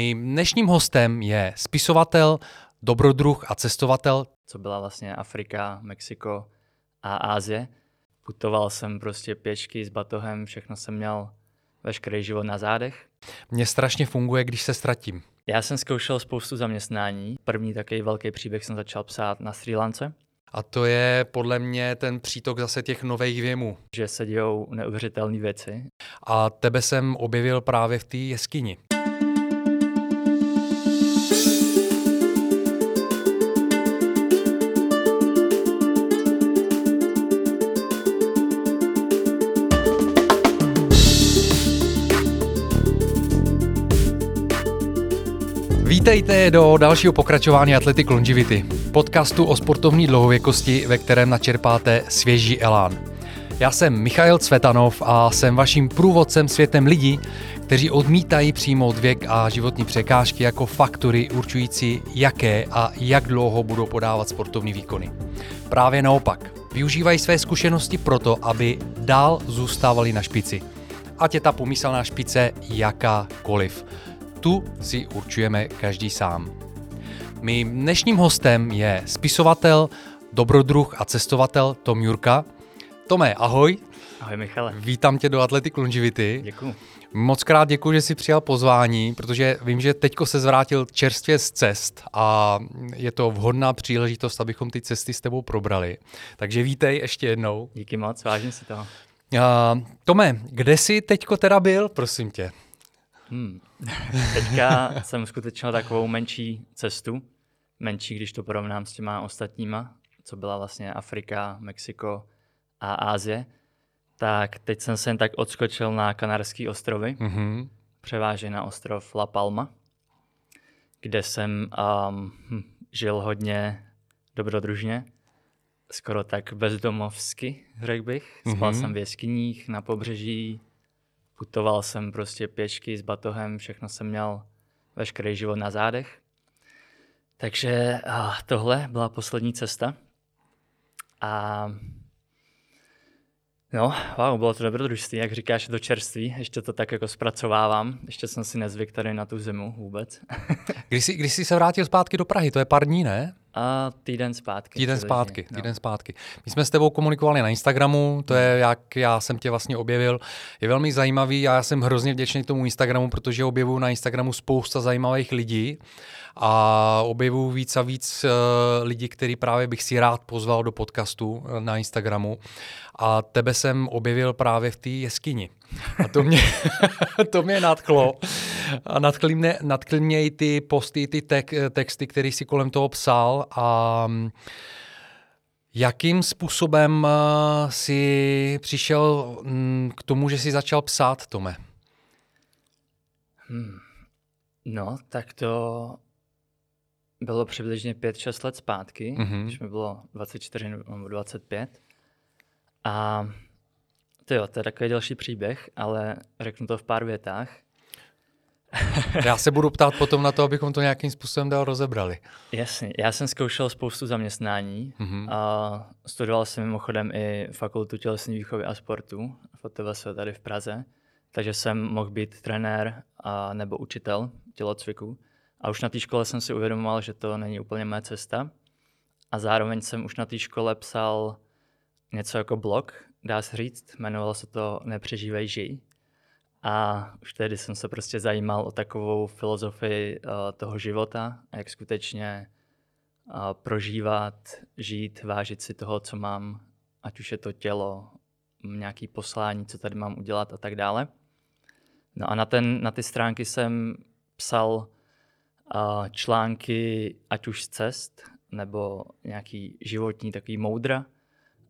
Mým dnešním hostem je spisovatel, dobrodruh a cestovatel. Co byla vlastně Afrika, Mexiko a Ázie. Putoval jsem prostě pěšky s batohem, všechno jsem měl veškerý život na zádech. Mně strašně funguje, když se ztratím. Já jsem zkoušel spoustu zaměstnání. První takový velký příběh jsem začal psát na Sri Lance. A to je podle mě ten přítok zase těch nových věmů. Že se dějou neuvěřitelné věci. A tebe jsem objevil právě v té jeskyni. Vítejte do dalšího pokračování Athletic Longevity, podcastu o sportovní dlouhověkosti, ve kterém načerpáte svěží elán. Já jsem Michail Cvetanov a jsem vaším průvodcem světem lidí, kteří odmítají přijmout věk a životní překážky jako faktory určující, jaké a jak dlouho budou podávat sportovní výkony. Právě naopak, využívají své zkušenosti proto, aby dál zůstávali na špici. Ať je ta pomyslná špice jakákoliv tu si určujeme každý sám. Mým dnešním hostem je spisovatel, dobrodruh a cestovatel Tom Jurka. Tome, ahoj. Ahoj Michale. Vítám tě do Athletic Longevity. Děkuji. Moc krát děkuji, že jsi přijal pozvání, protože vím, že teďko se zvrátil čerstvě z cest a je to vhodná příležitost, abychom ty cesty s tebou probrali. Takže vítej ještě jednou. Díky moc, vážím si toho. Uh, Tome, kde jsi teďko teda byl, prosím tě? Hmm. Teďka jsem skutečnil takovou menší cestu, menší, když to porovnám s těma ostatníma, co byla vlastně Afrika, Mexiko a Ázie. Tak teď jsem se jen tak odskočil na Kanárské ostrovy, mm-hmm. převážně na ostrov La Palma, kde jsem um, žil hodně dobrodružně, skoro tak bezdomovsky, řekl bych. Spal mm-hmm. jsem v jeskyních, na pobřeží, Putoval jsem prostě pěšky s batohem, všechno jsem měl veškerý život na zádech. Takže tohle byla poslední cesta. A No, wow, bylo to dobrodružství, jak říkáš, do čerství, ještě to tak jako zpracovávám, ještě jsem si nezvyk tady na tu zimu vůbec. když, jsi, když jsi se vrátil zpátky do Prahy, to je pár dní, ne? A týden zpátky. Týden zpátky, no. týden zpátky. My jsme s tebou komunikovali na Instagramu, to je, jak já jsem tě vlastně objevil. Je velmi zajímavý a já jsem hrozně vděčný tomu Instagramu, protože objevuju na Instagramu spousta zajímavých lidí a objevuju víc a víc uh, lidí, který právě bych si rád pozval do podcastu uh, na Instagramu. A tebe jsem objevil právě v té jeskyni. A to mě, to mě nadchlo. A nadchly mě, nadchly mě i ty posty, ty tek, texty, které si kolem toho psal a Jakým způsobem eh, si přišel mm, k tomu, že jsi začal psát, Tome? Hmm. No, tak to bylo přibližně 5-6 let zpátky, mm-hmm. když mi bylo 24 nebo 25. A to jo, to je takový další příběh, ale řeknu to v pár větách. Já se budu ptát potom na to, abychom to nějakým způsobem dál rozebrali. Jasně, já jsem zkoušel spoustu zaměstnání mm-hmm. a studoval jsem mimochodem i fakultu tělesné výchovy a sportu v se tady v Praze, takže jsem mohl být trenér a, nebo učitel tělocviku. A už na té škole jsem si uvědomoval, že to není úplně mé cesta. A zároveň jsem už na té škole psal něco jako blog, dá se říct, jmenovalo se to Nepřežívej, žij. A už tehdy jsem se prostě zajímal o takovou filozofii uh, toho života, jak skutečně uh, prožívat, žít, vážit si toho, co mám, ať už je to tělo, nějaký poslání, co tady mám udělat a tak dále. No a na, ten, na ty stránky jsem psal uh, články, ať už z cest, nebo nějaký životní takový moudra,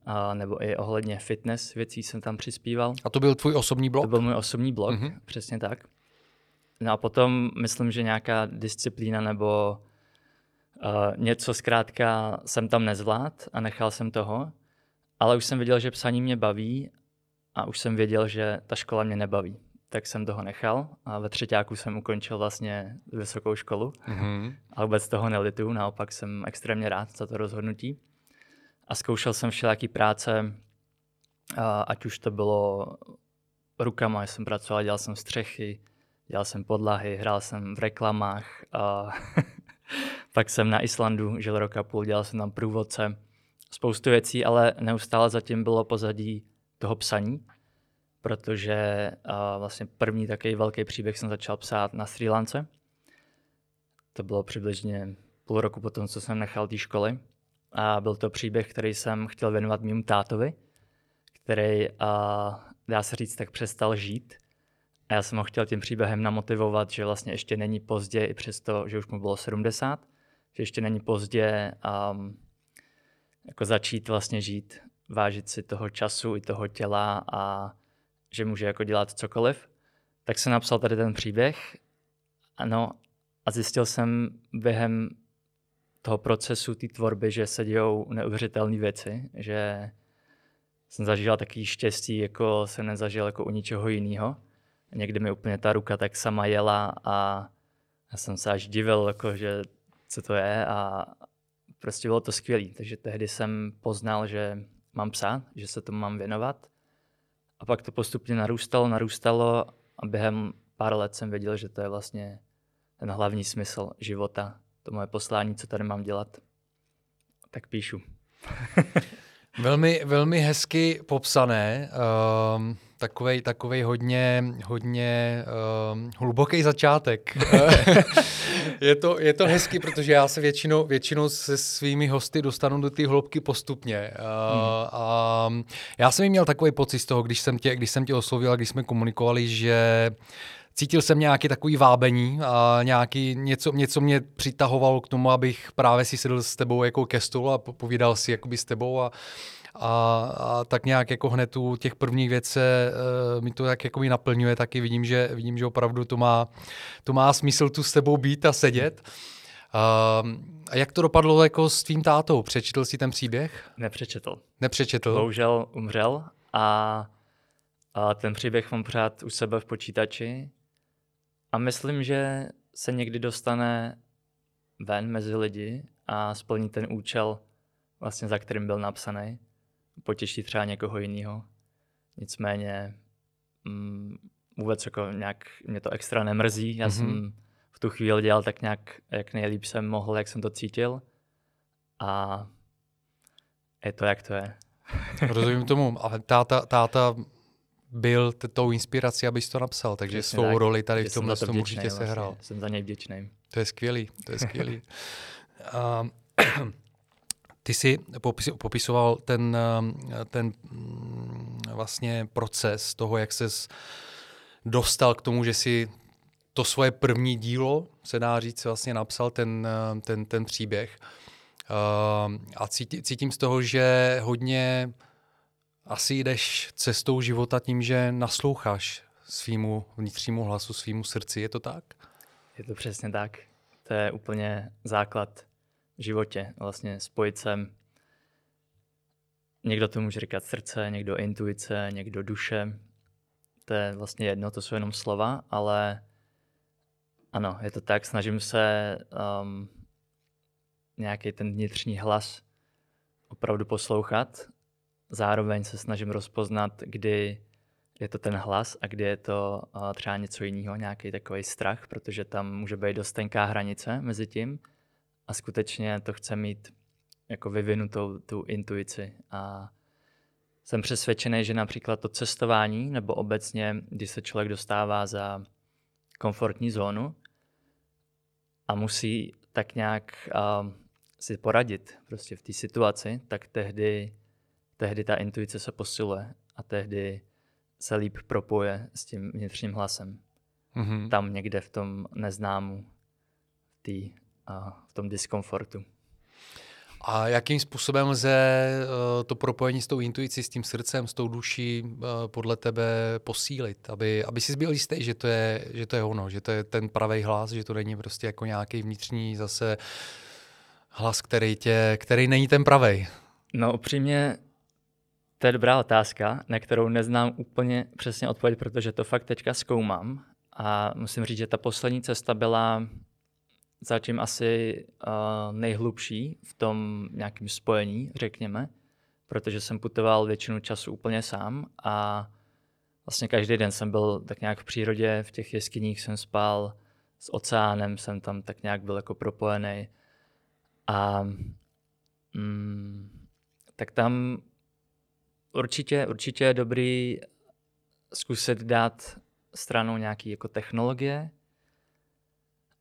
a, nebo i ohledně fitness věcí jsem tam přispíval. A to byl tvůj osobní blog? To byl můj osobní blog, mm-hmm. přesně tak. No a potom myslím, že nějaká disciplína nebo uh, něco zkrátka jsem tam nezvlád a nechal jsem toho, ale už jsem věděl, že psaní mě baví a už jsem věděl, že ta škola mě nebaví. Tak jsem toho nechal a ve třetíku jsem ukončil vlastně vysokou školu. Mm-hmm. A vůbec toho nelituju, naopak jsem extrémně rád za to rozhodnutí a zkoušel jsem všelijaký práce, ať už to bylo rukama, jsem pracoval, dělal jsem střechy, dělal jsem podlahy, hrál jsem v reklamách, a pak jsem na Islandu žil rok a půl, dělal jsem tam průvodce, spoustu věcí, ale neustále zatím bylo pozadí toho psaní, protože vlastně první takový velký příběh jsem začal psát na Sri Lance. To bylo přibližně půl roku potom, co jsem nechal té školy. A byl to příběh, který jsem chtěl věnovat mému tátovi, který, a, dá se říct, tak přestal žít. A já jsem ho chtěl tím příběhem namotivovat, že vlastně ještě není pozdě, i přesto, že už mu bylo 70, že ještě není pozdě um, jako začít vlastně žít, vážit si toho času i toho těla a že může jako dělat cokoliv. Tak jsem napsal tady ten příběh ano, a zjistil jsem během toho procesu té tvorby, že se dějou neuvěřitelné věci, že jsem zažil takový štěstí, jako jsem nezažil jako u ničeho jiného. Někdy mi úplně ta ruka tak sama jela a já jsem se až divil, jako, že co to je a prostě bylo to skvělé. Takže tehdy jsem poznal, že mám psa, že se tomu mám věnovat. A pak to postupně narůstalo, narůstalo a během pár let jsem věděl, že to je vlastně ten hlavní smysl života, to moje poslání, co tady mám dělat. Tak píšu. velmi, velmi hezky popsané. Um, takovej, takovej hodně, hodně um, hluboký začátek. je, to, je to hezky, protože já se většinou, většinou se svými hosty dostanu do té hloubky postupně. Uh, hmm. A já jsem měl takový pocit z toho, když jsem tě, když jsem tě oslovil a když jsme komunikovali, že cítil jsem nějaký takový vábení a nějaký, něco, něco mě přitahovalo k tomu, abych právě si sedl s tebou jako ke stolu a povídal si jakoby s tebou a, a, a tak nějak jako hned u těch prvních věcí uh, mi to tak jako mi naplňuje, taky vidím, že, vidím, že opravdu to má, to má smysl tu s tebou být a sedět. Uh, a jak to dopadlo jako s tvým tátou? Přečetl jsi ten příběh? Nepřečetl. Nepřečetl. Bohužel umřel a, a ten příběh mám pořád u sebe v počítači a myslím, že se někdy dostane ven mezi lidi a splní ten účel, vlastně za kterým byl napsaný. Potěší třeba někoho jiného. Nicméně mm, vůbec jako nějak mě to extra nemrzí. Já mm-hmm. jsem v tu chvíli dělal tak nějak, jak nejlíp jsem mohl, jak jsem to cítil. A je to, jak to je. Rozumím tomu, ale táta, táta byl t- tou inspirací, abys to napsal, takže Přesně svou tak, roli tady v tomhle tom určitě vlastně. sehrál. Jsem za něj vděčný. To je skvělý, to je skvělý. ty jsi popisoval ten, ten mm, vlastně proces toho, jak ses dostal k tomu, že si to svoje první dílo, se dá říct, vlastně napsal ten, ten, ten příběh. Uh, a cítím, cítím z toho, že hodně asi jdeš cestou života tím, že nasloucháš svýmu vnitřnímu hlasu, svýmu srdci. Je to tak? Je to přesně tak. To je úplně základ v životě. Vlastně spojit se Někdo to může říkat srdce, někdo intuice, někdo duše. To je vlastně jedno, to jsou jenom slova, ale ano, je to tak. Snažím se um, nějaký ten vnitřní hlas opravdu poslouchat zároveň se snažím rozpoznat, kdy je to ten hlas a kdy je to třeba něco jiného, nějaký takový strach, protože tam může být dost tenká hranice mezi tím. A skutečně to chce mít jako vyvinutou tu intuici. A jsem přesvědčený, že například to cestování nebo obecně, když se člověk dostává za komfortní zónu a musí tak nějak uh, si poradit prostě v té situaci, tak tehdy tehdy ta intuice se posiluje a tehdy se líp propoje s tím vnitřním hlasem. Mm-hmm. Tam někde v tom neznámu, v, tý, a v tom diskomfortu. A jakým způsobem lze uh, to propojení s tou intuicí, s tím srdcem, s tou duší uh, podle tebe posílit, aby, aby si byl jistý, že to, je, že to je ono, že to je ten pravý hlas, že to není prostě jako nějaký vnitřní zase hlas, který, tě, který není ten pravý. No upřímně to je dobrá otázka, na kterou neznám úplně přesně odpověď, protože to fakt teďka zkoumám. A musím říct, že ta poslední cesta byla zatím asi uh, nejhlubší v tom nějakém spojení, řekněme, protože jsem putoval většinu času úplně sám a vlastně každý den jsem byl tak nějak v přírodě, v těch jeskyních jsem spal, s oceánem jsem tam tak nějak byl jako propojený. A mm, tak tam určitě, určitě je dobrý zkusit dát stranou nějaký jako technologie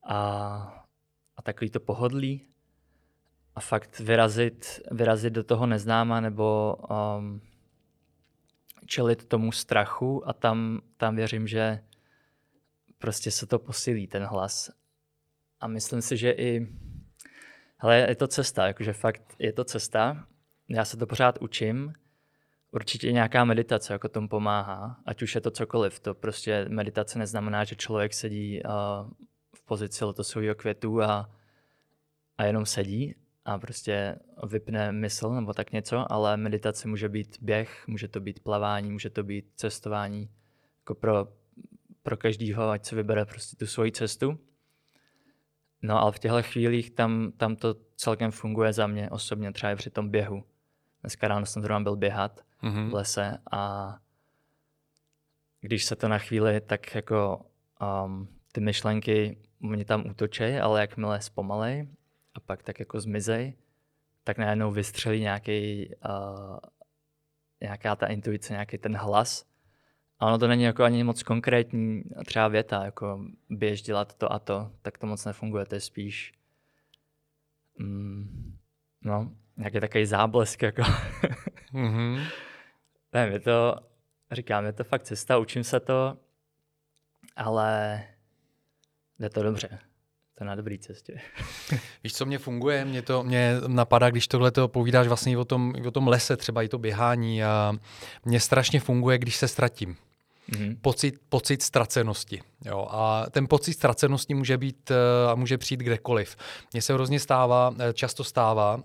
a, a takový to pohodlí a fakt vyrazit, vyrazit do toho neznáma nebo um, čelit tomu strachu a tam, tam věřím, že prostě se to posílí, ten hlas. A myslím si, že i, hele, je to cesta, jakože fakt je to cesta. Já se to pořád učím. Určitě nějaká meditace jako tomu pomáhá, ať už je to cokoliv. To prostě meditace neznamená, že člověk sedí uh, v pozici lotosového květu a, a jenom sedí a prostě vypne mysl nebo tak něco, ale meditace může být běh, může to být plavání, může to být cestování. Jako pro pro každýho, ať se vybere prostě tu svoji cestu. No ale v těchto chvílích tam, tam to celkem funguje za mě osobně, třeba i při tom běhu. Dneska ráno jsem zrovna byl běhat mm-hmm. v lese a když se to na chvíli tak jako um, ty myšlenky mě tam útočí, ale jakmile zpomalej a pak tak jako zmizej, tak najednou vystřelí nějaký, uh, nějaká ta intuice, nějaký ten hlas a ono to není jako ani moc konkrétní třeba věta, jako běž dělat to a to, tak to moc nefunguje, to je spíš mm, no, nějaký takový záblesk, jako. mm-hmm. Nevím, je to, říkám, je to fakt cesta, učím se to, ale jde to dobře. To na dobré cestě. Víš, co mě funguje? Mě to mě napadá, když tohle to povídáš vlastně o tom, o tom lese, třeba i to běhání. A mě strašně funguje, když se ztratím. Mm-hmm. Pocit, pocit ztracenosti. Jo. A ten pocit ztracenosti může být eh, a může přijít kdekoliv. Mně se hrozně stává, eh, často stává,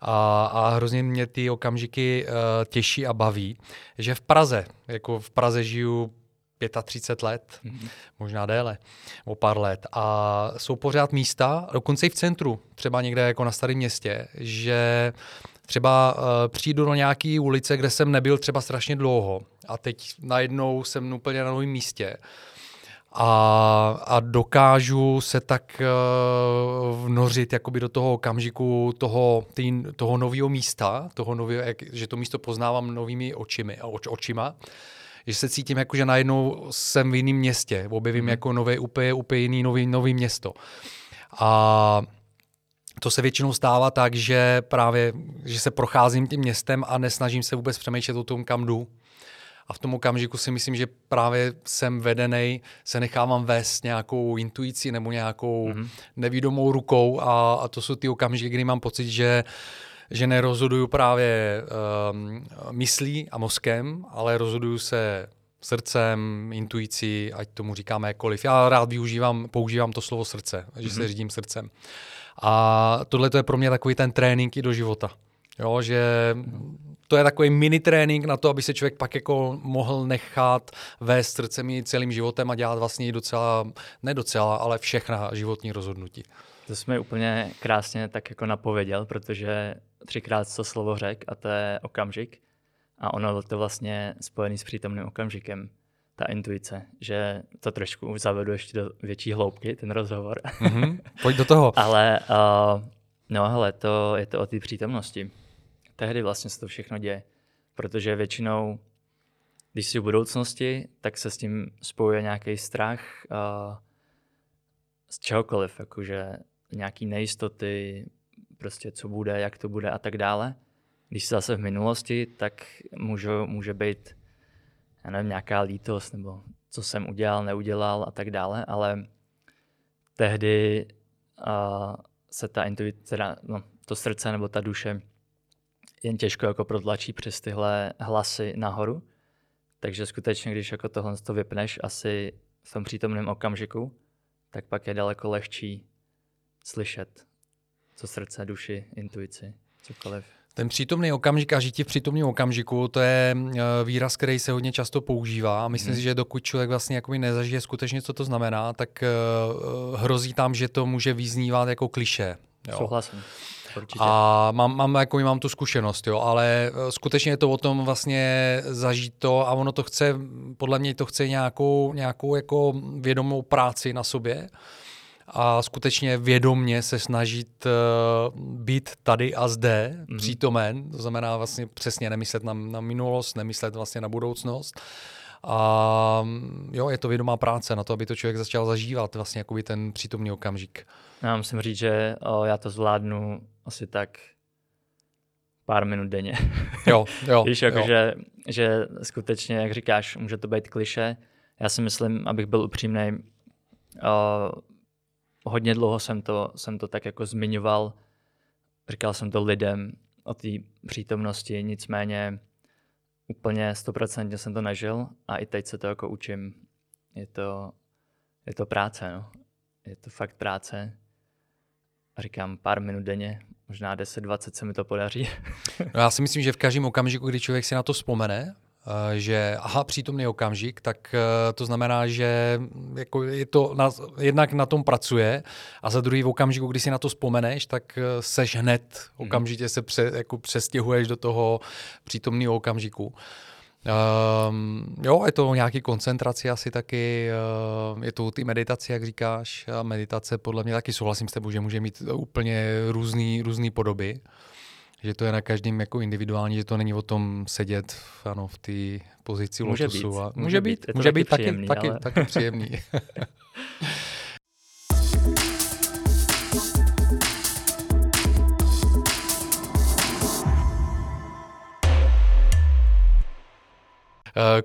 a, a hrozně mě ty okamžiky uh, těší a baví, že v Praze, jako v Praze žiju 35 let, mm-hmm. možná déle, o pár let. A jsou pořád místa, dokonce i v centru, třeba někde jako na starém městě, že třeba uh, přijdu do nějaké ulice, kde jsem nebyl třeba strašně dlouho a teď najednou jsem úplně na novém místě a, a dokážu se tak uh, vnořit jakoby do toho okamžiku toho, tý, toho nového místa, toho novýho, jak, že to místo poznávám novými očimi, oč, očima, že se cítím jako, že najednou jsem v jiném městě, objevím mm. jako nové, úplně, úplně jiný nový, nový město. A to se většinou stává tak, že právě, že se procházím tím městem a nesnažím se vůbec přemýšlet o tom, kam jdu. A v tom okamžiku si myslím, že právě jsem vedený, se nechávám vést nějakou intuicí nebo nějakou mm-hmm. nevídomou rukou a, a to jsou ty okamžiky, kdy mám pocit, že že nerozhoduju právě um, myslí a mozkem, ale rozhoduju se srdcem, intuicí, ať tomu říkáme jakkoliv. Já rád využívám, používám to slovo srdce, že mm-hmm. se mhm. řídím srdcem. A tohle to je pro mě takový ten trénink i do života. Jo, že to je takový mini trénink na to, aby se člověk pak jako mohl nechat vést srdcem i celým životem a dělat vlastně docela, ne docela, ale všechna životní rozhodnutí. To jsme úplně krásně tak jako napověděl, protože třikrát to slovo řek a to je okamžik. A ono to vlastně spojený s přítomným okamžikem, ta intuice, že to trošku zavedu ještě do větší hloubky, ten rozhovor. Mm-hmm, pojď do toho. Ale uh, no hele, to je to o té přítomnosti. Tehdy vlastně se to všechno děje, protože většinou, když jsi v budoucnosti, tak se s tím spojuje nějaký strach uh, z čehokoliv, jakože nějaký nejistoty, prostě co bude, jak to bude a tak dále. Když jsi zase v minulosti, tak může, může být já nevím, nějaká lítost nebo co jsem udělal, neudělal a tak dále, ale tehdy uh, se ta intuice, no, to srdce nebo ta duše jen těžko jako protlačí přes tyhle hlasy nahoru. Takže skutečně, když jako tohle to vypneš asi v tom přítomném okamžiku, tak pak je daleko lehčí slyšet, co srdce, duši, intuici, cokoliv. Ten přítomný okamžik a žití v přítomném okamžiku, to je eh, výraz, který se hodně často používá. A myslím hmm. si, že dokud člověk vlastně jakoby nezažije skutečně, co to znamená, tak uh, hrozí tam, že to může vyznívat jako kliše. Souhlasím. Určitě. A mám, mám, jako, mám tu zkušenost, jo, ale eh, skutečně je to o tom vlastně zažít to a ono to chce, podle mě to chce nějakou, nějakou jako vědomou práci na sobě a skutečně vědomně se snažit uh, být tady a zde, mm-hmm. přítomen, to znamená vlastně přesně nemyslet na, na minulost, nemyslet vlastně na budoucnost. A jo, je to vědomá práce na to, aby to člověk začal zažívat vlastně jakoby ten přítomný okamžik. Já musím říct, že o, já to zvládnu asi tak pár minut denně. Jo, jo. Víš, jako jo. Že, že skutečně, jak říkáš, může to být kliše. Já si myslím, abych byl upřímný, hodně dlouho jsem to, jsem to tak jako zmiňoval, říkal jsem to lidem o té přítomnosti, nicméně úplně stoprocentně jsem to nežil a i teď se to jako učím. Je to, je to práce, no. Je to fakt práce. A říkám pár minut denně, možná 10-20 se mi to podaří. no já si myslím, že v každém okamžiku, kdy člověk si na to vzpomene, Eh, že aha, přítomný okamžik, tak eh, to znamená, že jako je to na, jednak na tom pracuje a za druhý v okamžiku, kdy si na to vzpomeneš, tak eh, seš hned, mhm. okamžitě se pře, jako přestěhuješ do toho přítomného okamžiku. Um, jo, je to nějaký koncentraci asi taky, uh, je to ty meditace, jak říkáš, a meditace podle mě taky souhlasím s tebou, že může mít úplně různý, různý podoby že to je na každém jako individuální, že to není o tom sedět ano, v té pozici může lotosu. Být. A může, může být, může být taky, příjemný, taky, ale... taky příjemný.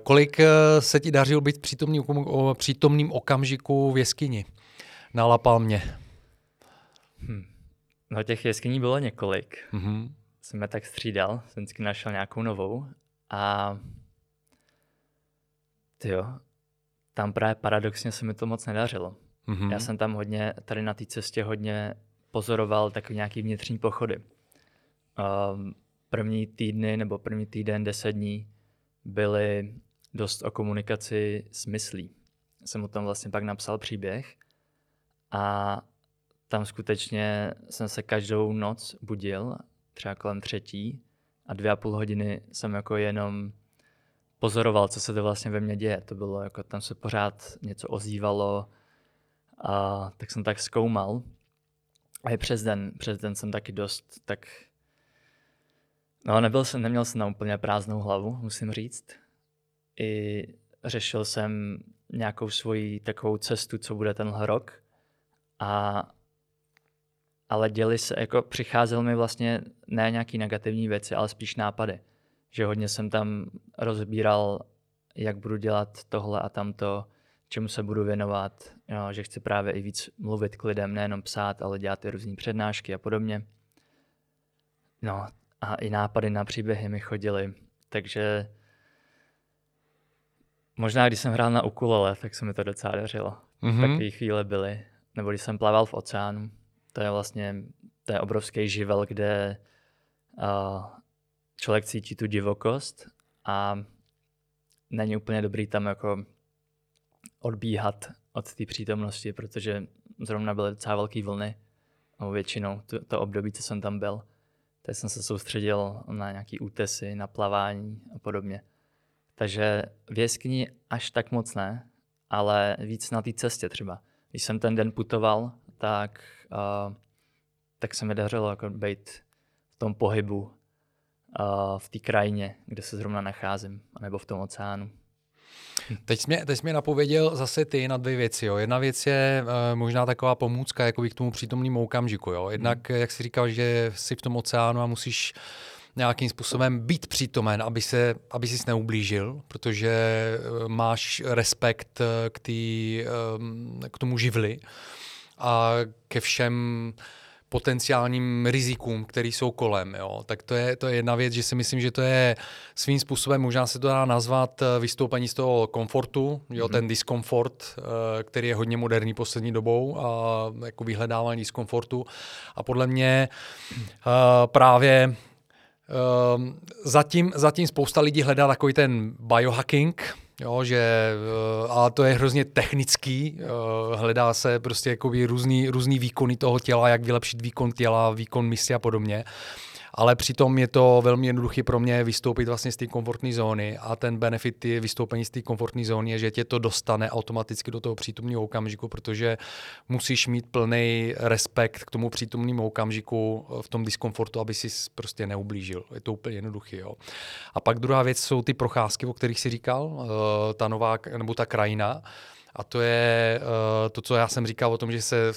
kolik eh, se ti dařilo být přítomný, přítomným okamžiku v jeskyni na La Palmě? Hmm. No těch jeskyní bylo několik. Mm-hmm jsem je tak střídal, jsem vždycky našel nějakou novou a jo, tam právě paradoxně se mi to moc nedařilo. Mm-hmm. Já jsem tam hodně, tady na té cestě hodně pozoroval takový nějaký vnitřní pochody. Um, první týdny nebo první týden, deset dní byly dost o komunikaci s myslí. Jsem o tom vlastně pak napsal příběh a tam skutečně jsem se každou noc budil třeba kolem třetí a dvě a půl hodiny jsem jako jenom pozoroval, co se to vlastně ve mně děje. To bylo jako, tam se pořád něco ozývalo a tak jsem tak zkoumal. A i přes den, přes den jsem taky dost tak No, nebyl jsem, neměl jsem na úplně prázdnou hlavu, musím říct. I řešil jsem nějakou svoji takovou cestu, co bude tenhle rok. A ale děli se, jako přicházel mi vlastně ne nějaký negativní věci, ale spíš nápady. Že hodně jsem tam rozbíral, jak budu dělat tohle a tamto, čemu se budu věnovat, jo, že chci právě i víc mluvit k lidem, nejenom psát, ale dělat i různé přednášky a podobně. No a i nápady na příběhy mi chodily, takže možná když jsem hrál na ukulele, tak se mi to docela dařilo. Mm-hmm. Takové chvíle byly. Nebo když jsem plaval v oceánu, to je vlastně to je obrovský živel, kde uh, člověk cítí tu divokost a není úplně dobrý tam jako odbíhat od té přítomnosti, protože zrovna byly docela velké vlny, no většinou to, to období, co jsem tam byl. Tak jsem se soustředil na nějaký útesy, na plavání a podobně. Takže v jeskyni až tak moc ne, ale víc na té cestě třeba. Když jsem ten den putoval, tak uh, tak se mi dařilo jako být v tom pohybu uh, v té krajině, kde se zrovna nacházím, nebo v tom oceánu. Teď jsi, mě, teď jsi mě napověděl zase ty na dvě věci. Jo. Jedna věc je uh, možná taková pomůcka jako k tomu přítomnému okamžiku. Jo. Jednak, hmm. jak jsi říkal, že jsi v tom oceánu a musíš nějakým způsobem být přítomen, aby, se, aby jsi neublížil, protože máš respekt k, tý, k tomu živli a ke všem potenciálním rizikům, které jsou kolem. Jo. Tak to je, to je jedna věc, že si myslím, že to je svým způsobem, možná se to dá nazvat eh, vystoupení z toho komfortu, jo, mm-hmm. ten diskomfort, eh, který je hodně moderní poslední dobou a jako vyhledávání diskomfortu. A podle mě eh, právě zatím, zatím spousta lidí hledá takový ten biohacking, Jo, že, a to je hrozně technický, hledá se prostě jakoby různý, různý výkony toho těla, jak vylepšit výkon těla, výkon mysli a podobně ale přitom je to velmi jednoduché pro mě vystoupit vlastně z té komfortní zóny a ten benefit je vystoupení z té komfortní zóny je, že tě to dostane automaticky do toho přítomného okamžiku, protože musíš mít plný respekt k tomu přítomnému okamžiku v tom diskomfortu, aby si prostě neublížil. Je to úplně jednoduché. Jo. A pak druhá věc jsou ty procházky, o kterých si říkal, eh, ta nová, nebo ta krajina. A to je uh, to, co já jsem říkal o tom, že se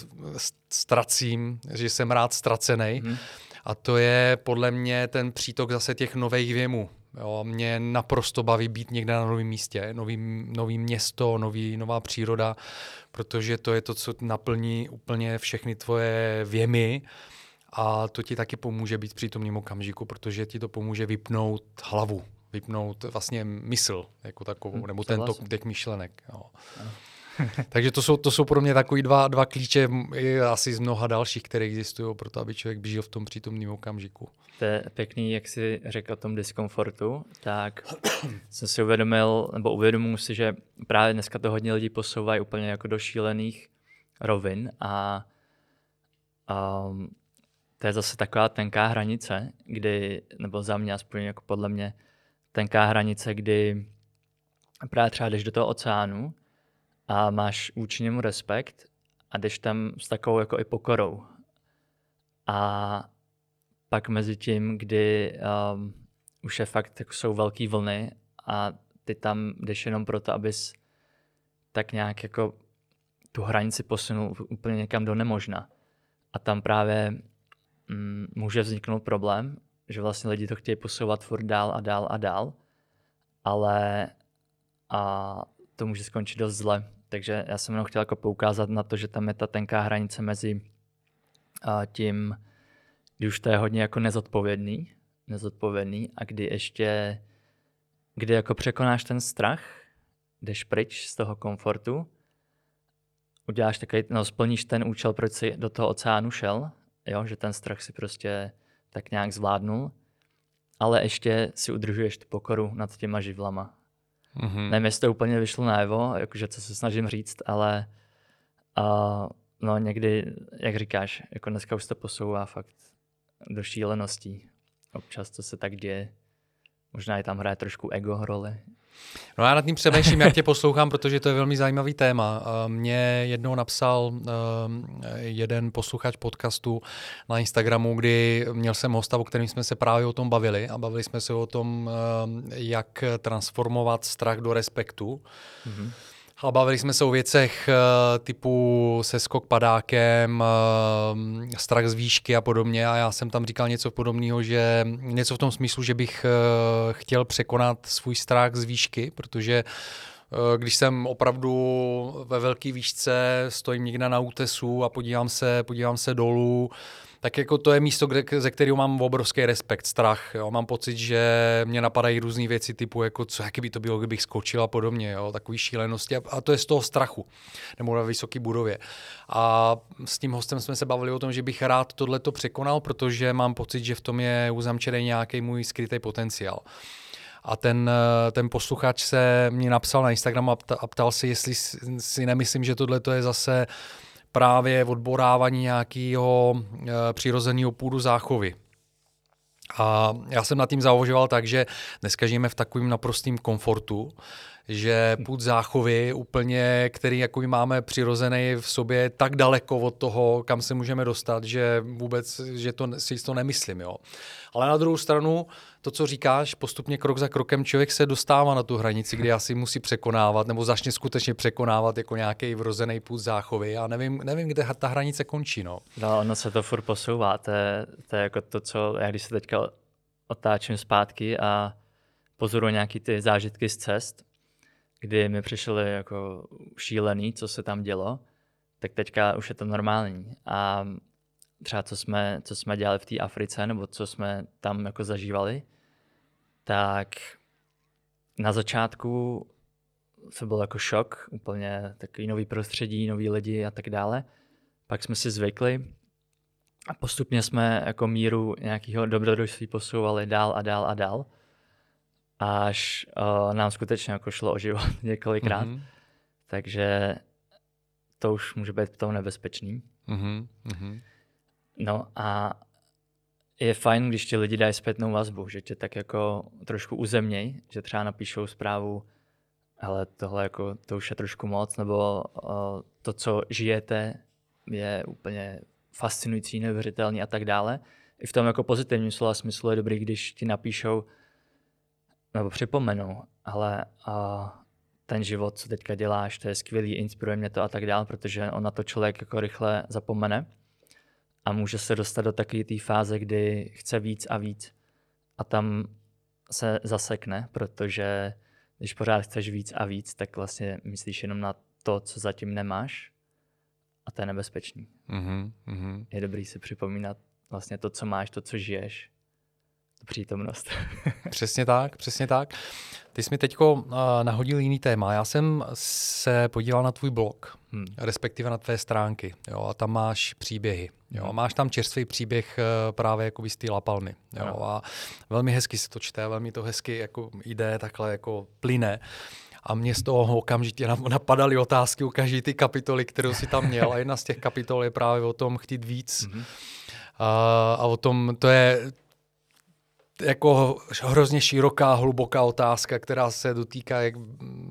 ztracím, že jsem rád ztracený. Hmm. A to je podle mě ten přítok zase těch nových věmů. Jo, mě naprosto baví být někde na novém místě, nový, nový město, nový, nová příroda, protože to je to, co naplní úplně všechny tvoje věmy a to ti taky pomůže být v přítomném okamžiku, protože ti to pomůže vypnout hlavu, vypnout vlastně mysl jako takovou, hmm, nebo ten tok těch myšlenek. Jo. Takže to jsou, to jsou pro mě takový dva, dva klíče, asi z mnoha dalších, které existují pro to, aby člověk žil v tom přítomném okamžiku. To je pěkný, jak jsi řekl o tom diskomfortu, tak jsem si uvědomil, nebo uvědomuji si, že právě dneska to hodně lidí posouvají úplně jako do šílených rovin a um, to je zase taková tenká hranice, kdy, nebo za mě aspoň jako podle mě, tenká hranice, kdy právě třeba jdeš do toho oceánu a máš vůči němu respekt a jdeš tam s takovou jako i pokorou. A pak mezi tím, kdy um, už je fakt, jako jsou velké vlny a ty tam jdeš jenom proto, abys tak nějak jako tu hranici posunul úplně někam do nemožna. A tam právě mm, může vzniknout problém, že vlastně lidi to chtějí posouvat furt dál a dál a dál, ale a to může skončit dost zle. Takže já jsem jenom chtěl jako poukázat na to, že tam je ta tenká hranice mezi tím, kdy už to je hodně jako nezodpovědný, nezodpovědný a kdy ještě, kdy jako překonáš ten strach, jdeš pryč z toho komfortu, uděláš takový, no splníš ten účel, proč jsi do toho oceánu šel, jo, že ten strach si prostě tak nějak zvládnul, ale ještě si udržuješ tu pokoru nad těma živlama. Mm-hmm. Nevím, jestli to úplně vyšlo najevo, jakože co se snažím říct, ale uh, no někdy, jak říkáš, jako dneska už to posouvá fakt do šíleností. Občas to se tak děje. Možná i tam hraje trošku ego roli. No já nad tím přemýšlím, jak tě poslouchám, protože to je velmi zajímavý téma. Mě jednou napsal jeden posluchač podcastu na Instagramu, kdy měl jsem hosta, o kterým jsme se právě o tom bavili a bavili jsme se o tom, jak transformovat strach do respektu. Mm-hmm. A bavili jsme se o věcech eh, typu seskok padákem, eh, strach z výšky a podobně. A já jsem tam říkal něco podobného, že něco v tom smyslu, že bych eh, chtěl překonat svůj strach z výšky, protože když jsem opravdu ve velké výšce, stojím někde na útesu a podívám se, podívám se dolů, tak jako to je místo, kde, ze kterého mám obrovský respekt, strach. Jo. Mám pocit, že mě napadají různé věci typu, jako co, jaký by to bylo, kdybych skočil a podobně, jo. takový šílenosti. A, a to je z toho strachu, nebo na vysoké budově. A s tím hostem jsme se bavili o tom, že bych rád tohle to překonal, protože mám pocit, že v tom je uzamčený nějaký můj skrytý potenciál. A ten, ten posluchač se mě napsal na Instagram a ptal se, jestli si nemyslím, že tohle je zase právě odborávání nějakého e, přirozeného půdu záchovy. A já jsem nad tím zauvažoval tak, že dneska žijeme v takovém naprostém komfortu, že půd záchovy úplně, který jako máme přirozený v sobě, tak daleko od toho, kam se můžeme dostat, že vůbec že to, si to nemyslím. Jo. Ale na druhou stranu, to, co říkáš, postupně krok za krokem člověk se dostává na tu hranici, kdy asi musí překonávat, nebo začne skutečně překonávat jako nějaký vrozený půd záchovy. A nevím, nevím, kde ta hranice končí. No, no ono se to furt posouvá. To je, to je jako to, co já když se teďka otáčím zpátky a pozoruji nějaký ty zážitky z cest, kdy mi přišly jako šílený, co se tam dělo, tak teďka už je to normální. A třeba co jsme, co jsme dělali v té Africe, nebo co jsme tam jako zažívali, tak na začátku to byl jako šok, úplně takový nový prostředí, nový lidi a tak dále. Pak jsme si zvykli a postupně jsme jako míru nějakého dobrodružství posouvali dál a dál a dál. až uh, nám skutečně jako šlo o život několikrát. Mm-hmm. Takže to už může být potom nebezpečný. Mm-hmm. No a je fajn, když ti lidi dají zpětnou vazbu, že tě tak jako trošku uzemněj, že třeba napíšou zprávu, ale tohle jako, to už je trošku moc, nebo uh, to, co žijete, je úplně fascinující, neuvěřitelný a tak dále. I v tom jako pozitivním slova smyslu je dobrý, když ti napíšou nebo připomenou, ale uh, ten život, co teďka děláš, to je skvělý, inspiruje mě to a tak dále, protože on na to člověk jako rychle zapomene a může se dostat do takové té fáze, kdy chce víc a víc a tam se zasekne, protože když pořád chceš víc a víc, tak vlastně myslíš jenom na to, co zatím nemáš a to je nebezpečný. Mm-hmm. Je dobrý si připomínat vlastně to, co máš, to, co žiješ, přítomnost. přesně tak, přesně tak. Ty jsi mi teď uh, nahodil jiný téma. Já jsem se podíval na tvůj blog, hmm. respektive na tvé stránky. Jo, a tam máš příběhy. Jo, hmm. Máš tam čerstvý příběh uh, právě jako z té Lapalmy. Jo, no. a velmi hezky se to čte, velmi to hezky jako jde, takhle jako plyne. A mě z toho okamžitě napadaly otázky u každé ty kapitoly, kterou si tam měl. A jedna z těch kapitol je právě o tom chtít víc. Mm-hmm. A, a o tom, to je, jako hrozně široká, hluboká otázka, která se dotýká jak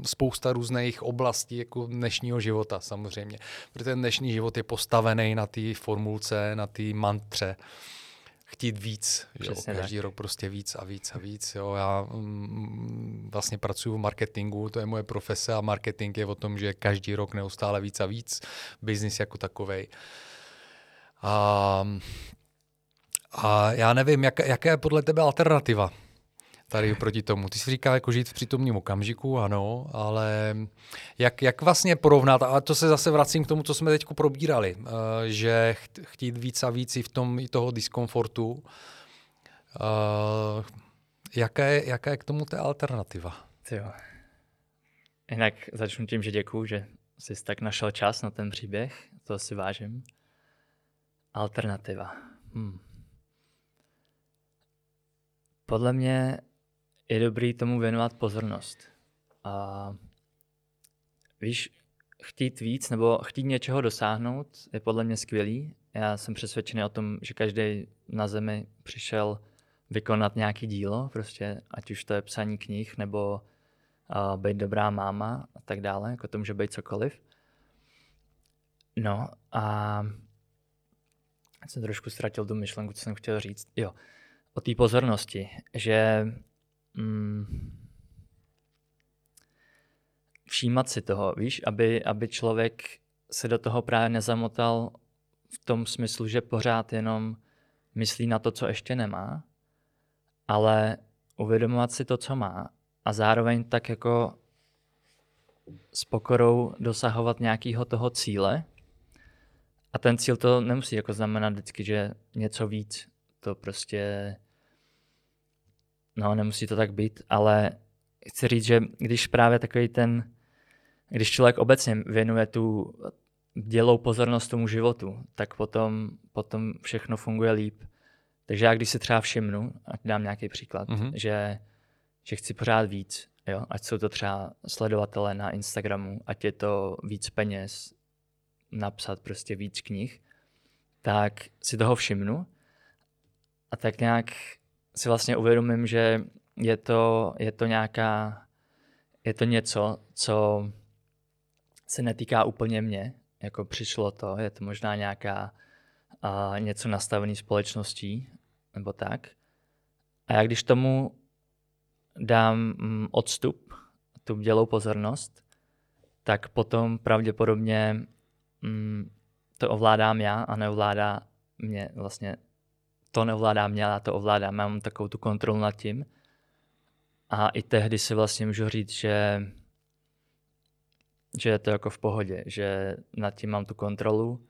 spousta různých oblastí jako dnešního života samozřejmě. Protože ten dnešní život je postavený na té formulce, na té mantře chtít víc. Jo? Každý tak. rok prostě víc a víc a víc. Jo? Já mm, vlastně pracuji v marketingu, to je moje profese a marketing je o tom, že každý rok neustále víc a víc. Biznis jako takovej. A a já nevím, jak, jaká je podle tebe alternativa tady proti tomu. Ty jsi říkal jako žít v přítomním okamžiku, ano, ale jak, jak vlastně porovnat, a to se zase vracím k tomu, co jsme teď probírali, uh, že chtít víc a víc i v tom i toho diskomfortu. Uh, jaká, je, jaká je k tomu ta alternativa? Jo. Jinak začnu tím, že děkuju, že jsi tak našel čas na ten příběh, to si vážím. Alternativa. Hmm. Podle mě je dobrý tomu věnovat pozornost. A víš, chtít víc nebo chtít něčeho dosáhnout je podle mě skvělý. Já jsem přesvědčený o tom, že každý na zemi přišel vykonat nějaký dílo, prostě ať už to je psaní knih nebo uh, být dobrá máma a tak dále, jako to může být cokoliv. No a jsem trošku ztratil tu myšlenku, co jsem chtěl říct. Jo, o té pozornosti, že mm, všímat si toho, víš, aby, aby člověk se do toho právě nezamotal v tom smyslu, že pořád jenom myslí na to, co ještě nemá, ale uvědomovat si to, co má a zároveň tak jako s pokorou dosahovat nějakého toho cíle. A ten cíl to nemusí jako znamenat vždycky, že něco víc. To prostě No, nemusí to tak být, ale chci říct, že když právě takový ten, když člověk obecně věnuje tu dělou pozornost tomu životu, tak potom, potom všechno funguje líp. Takže já když si třeba všimnu, ať dám nějaký příklad, mm-hmm. že, že chci pořád víc, jo? ať jsou to třeba sledovatele na Instagramu, ať je to víc peněz, napsat prostě víc knih, tak si toho všimnu a tak nějak si vlastně uvědomím, že je to, je to nějaká, je to něco, co se netýká úplně mě, jako přišlo to, je to možná nějaká a něco nastavený společností, nebo tak. A já když tomu dám mm, odstup, tu dělou pozornost, tak potom pravděpodobně mm, to ovládám já a neovládá mě vlastně to neovládám mě, já to ovládám, mám takovou tu kontrolu nad tím. A i tehdy si vlastně můžu říct, že, že je to jako v pohodě, že nad tím mám tu kontrolu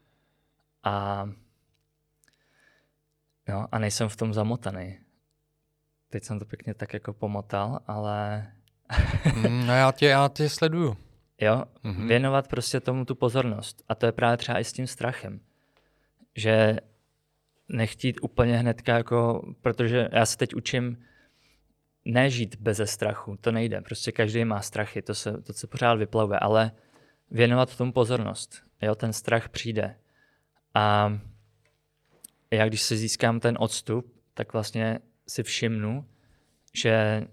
a, no, a nejsem v tom zamotaný. Teď jsem to pěkně tak jako pomotal, ale... mm, no já tě, já tě sleduju. Jo, mm-hmm. věnovat prostě tomu tu pozornost. A to je právě třeba i s tím strachem. Že nechtít úplně hnedka jako, protože já se teď učím nežít beze strachu, to nejde. Prostě každý má strachy, to se, to se pořád vyplavuje, ale věnovat tomu pozornost. Jo, ten strach přijde. A já když si získám ten odstup, tak vlastně si všimnu, že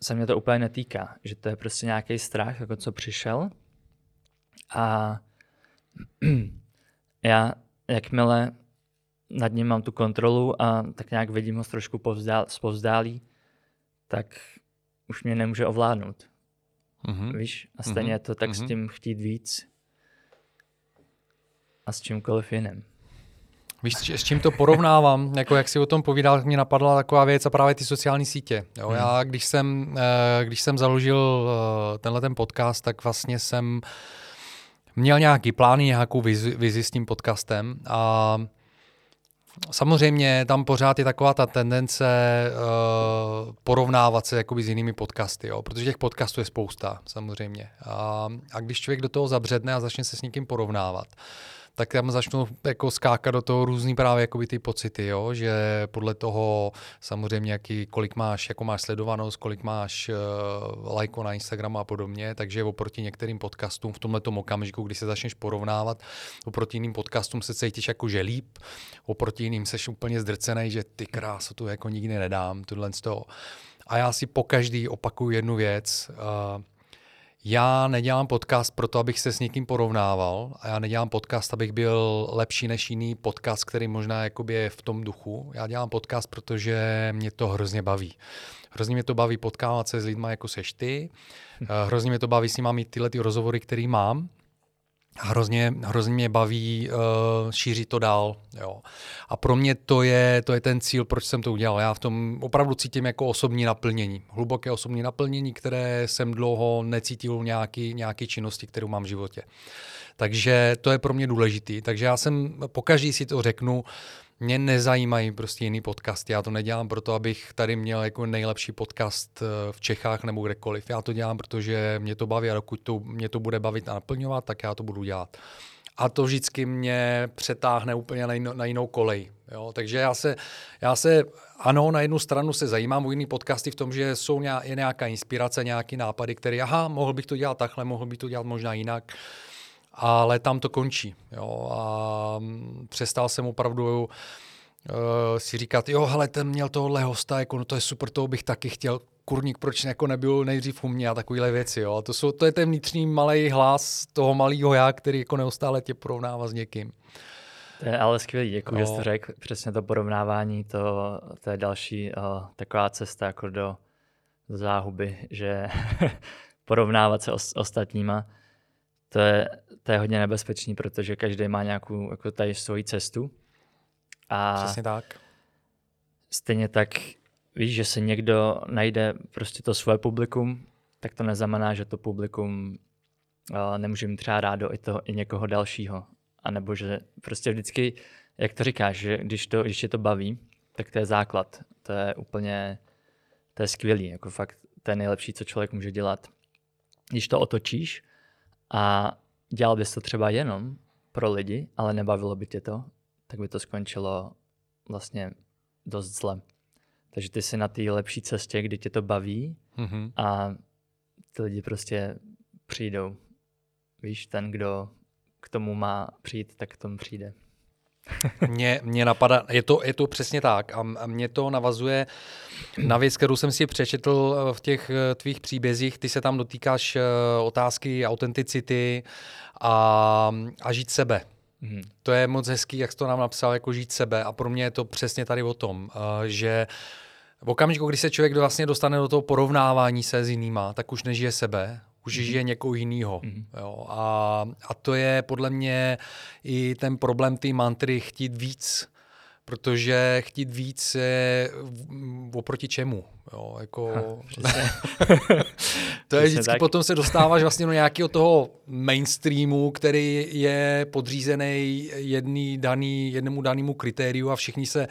se mě to úplně netýká, že to je prostě nějaký strach, jako co přišel. A já, jakmile nad ním mám tu kontrolu a tak nějak vidím ho trošku povzdál, povzdálí, tak už mě nemůže ovládnout. Mm-hmm. Víš? A stejně mm-hmm. je to tak mm-hmm. s tím chtít víc a s čímkoliv jiným. Víš, s čím to porovnávám? jako jak si o tom povídal, mě napadla taková věc a právě ty sociální sítě. Jo, hmm. Já, když jsem, eh, když jsem založil eh, tenhle ten podcast, tak vlastně jsem měl nějaký plány, nějakou vizi, vizi s tím podcastem a Samozřejmě tam pořád je taková ta tendence uh, porovnávat se jakoby s jinými podcasty, jo? protože těch podcastů je spousta samozřejmě. A, a když člověk do toho zabředne a začne se s někým porovnávat, tak tam začnou jako skákat do toho různý právě jakoby ty pocity, jo? že podle toho samozřejmě, jaký, kolik máš, jako máš sledovanost, kolik máš uh, lajko na Instagramu a podobně, takže oproti některým podcastům v tomhle okamžiku, kdy se začneš porovnávat, oproti jiným podcastům se cítíš jako že líp, oproti jiným seš úplně zdrcený, že ty krásu tu jako nikdy nedám, tohle z toho. A já si po každý opakuju jednu věc, uh, já nedělám podcast proto, abych se s někým porovnával a já nedělám podcast, abych byl lepší než jiný podcast, který možná je v tom duchu. Já dělám podcast, protože mě to hrozně baví. Hrozně mě to baví potkávat se s lidmi, jako seš ty. Eh, hrozně mě to baví s nimi mít tyhle ty rozhovory, které mám hrozně, hrozně mě baví uh, šířit to dál. Jo. A pro mě to je, to je ten cíl, proč jsem to udělal. Já v tom opravdu cítím jako osobní naplnění. Hluboké osobní naplnění, které jsem dlouho necítil v nějaký, nějaký činnosti, kterou mám v životě. Takže to je pro mě důležitý. Takže já jsem, pokaždý si to řeknu, mě nezajímají prostě jiný podcasty. Já to nedělám proto, abych tady měl jako nejlepší podcast eh, v Čechách nebo kdekoliv. Já to dělám, protože mě to baví a dokud to, mě to bude bavit a naplňovat, tak já to budu dělat. A to vždycky mě přetáhne úplně na jinou, na jinou kolej. Jo? Takže já se, já se, ano, na jednu stranu se zajímám o jiný podcasty v tom, že jsou nějaká, je nějaká inspirace, nějaký nápady, které, aha, mohl bych to dělat takhle, mohl bych to dělat možná jinak ale tam to končí. Jo. A mm, přestal jsem opravdu uh, si říkat, jo, hele, ten měl tohohle hosta, jako, no to je super, toho bych taky chtěl. Kurník, proč jako nebyl nejdřív u mě a takovéhle věci. Jo. A to, jsou, to je ten vnitřní malý hlas toho malého já, který jako neustále tě porovnává s někým. To je ale skvělý, děkuji, no. že jste řekl. Přesně to porovnávání, to, to je další uh, taková cesta jako do, do záhuby, že porovnávat se s ostatníma to je, to je hodně nebezpečný, protože každý má nějakou jako tady svoji cestu. A Přesně tak. Stejně tak víš, že se někdo najde prostě to svoje publikum, tak to neznamená, že to publikum uh, nemůže mít třeba rádo i, toho, i někoho dalšího. A nebo že prostě vždycky, jak to říkáš, že když, to, když je to baví, tak to je základ. To je úplně, to je skvělý, jako fakt to je nejlepší, co člověk může dělat. Když to otočíš a dělal bys to třeba jenom pro lidi, ale nebavilo by tě to, tak by to skončilo vlastně dost zle. Takže ty jsi na té lepší cestě, kdy tě to baví mm-hmm. a ty lidi prostě přijdou. Víš, ten, kdo k tomu má přijít, tak k tomu přijde. Mě, mě napadá, je to, je to přesně tak a, a mě to navazuje na věc, kterou jsem si přečetl eh, v těch eh, tvých příbězích. Ty se tam dotýkáš eh, otázky autenticity a, a žít sebe. Hmm. To je moc hezký, jak jsi to nám napsal, jako žít sebe a pro mě je to přesně tady o tom, že v okamžiku, kdy se člověk vlastně dostane do toho porovnávání se s jinýma, tak už nežije sebe, už mm-hmm. žije někoho jiného. Mm-hmm. A, a to je podle mě i ten problém té mantry chtít víc, protože chtít víc je oproti čemu. Jo, jako... Ha, to je vždycky, tak. potom se dostáváš vlastně do nějakého toho mainstreamu, který je podřízený jedný daný, jednému danému kritériu a všichni se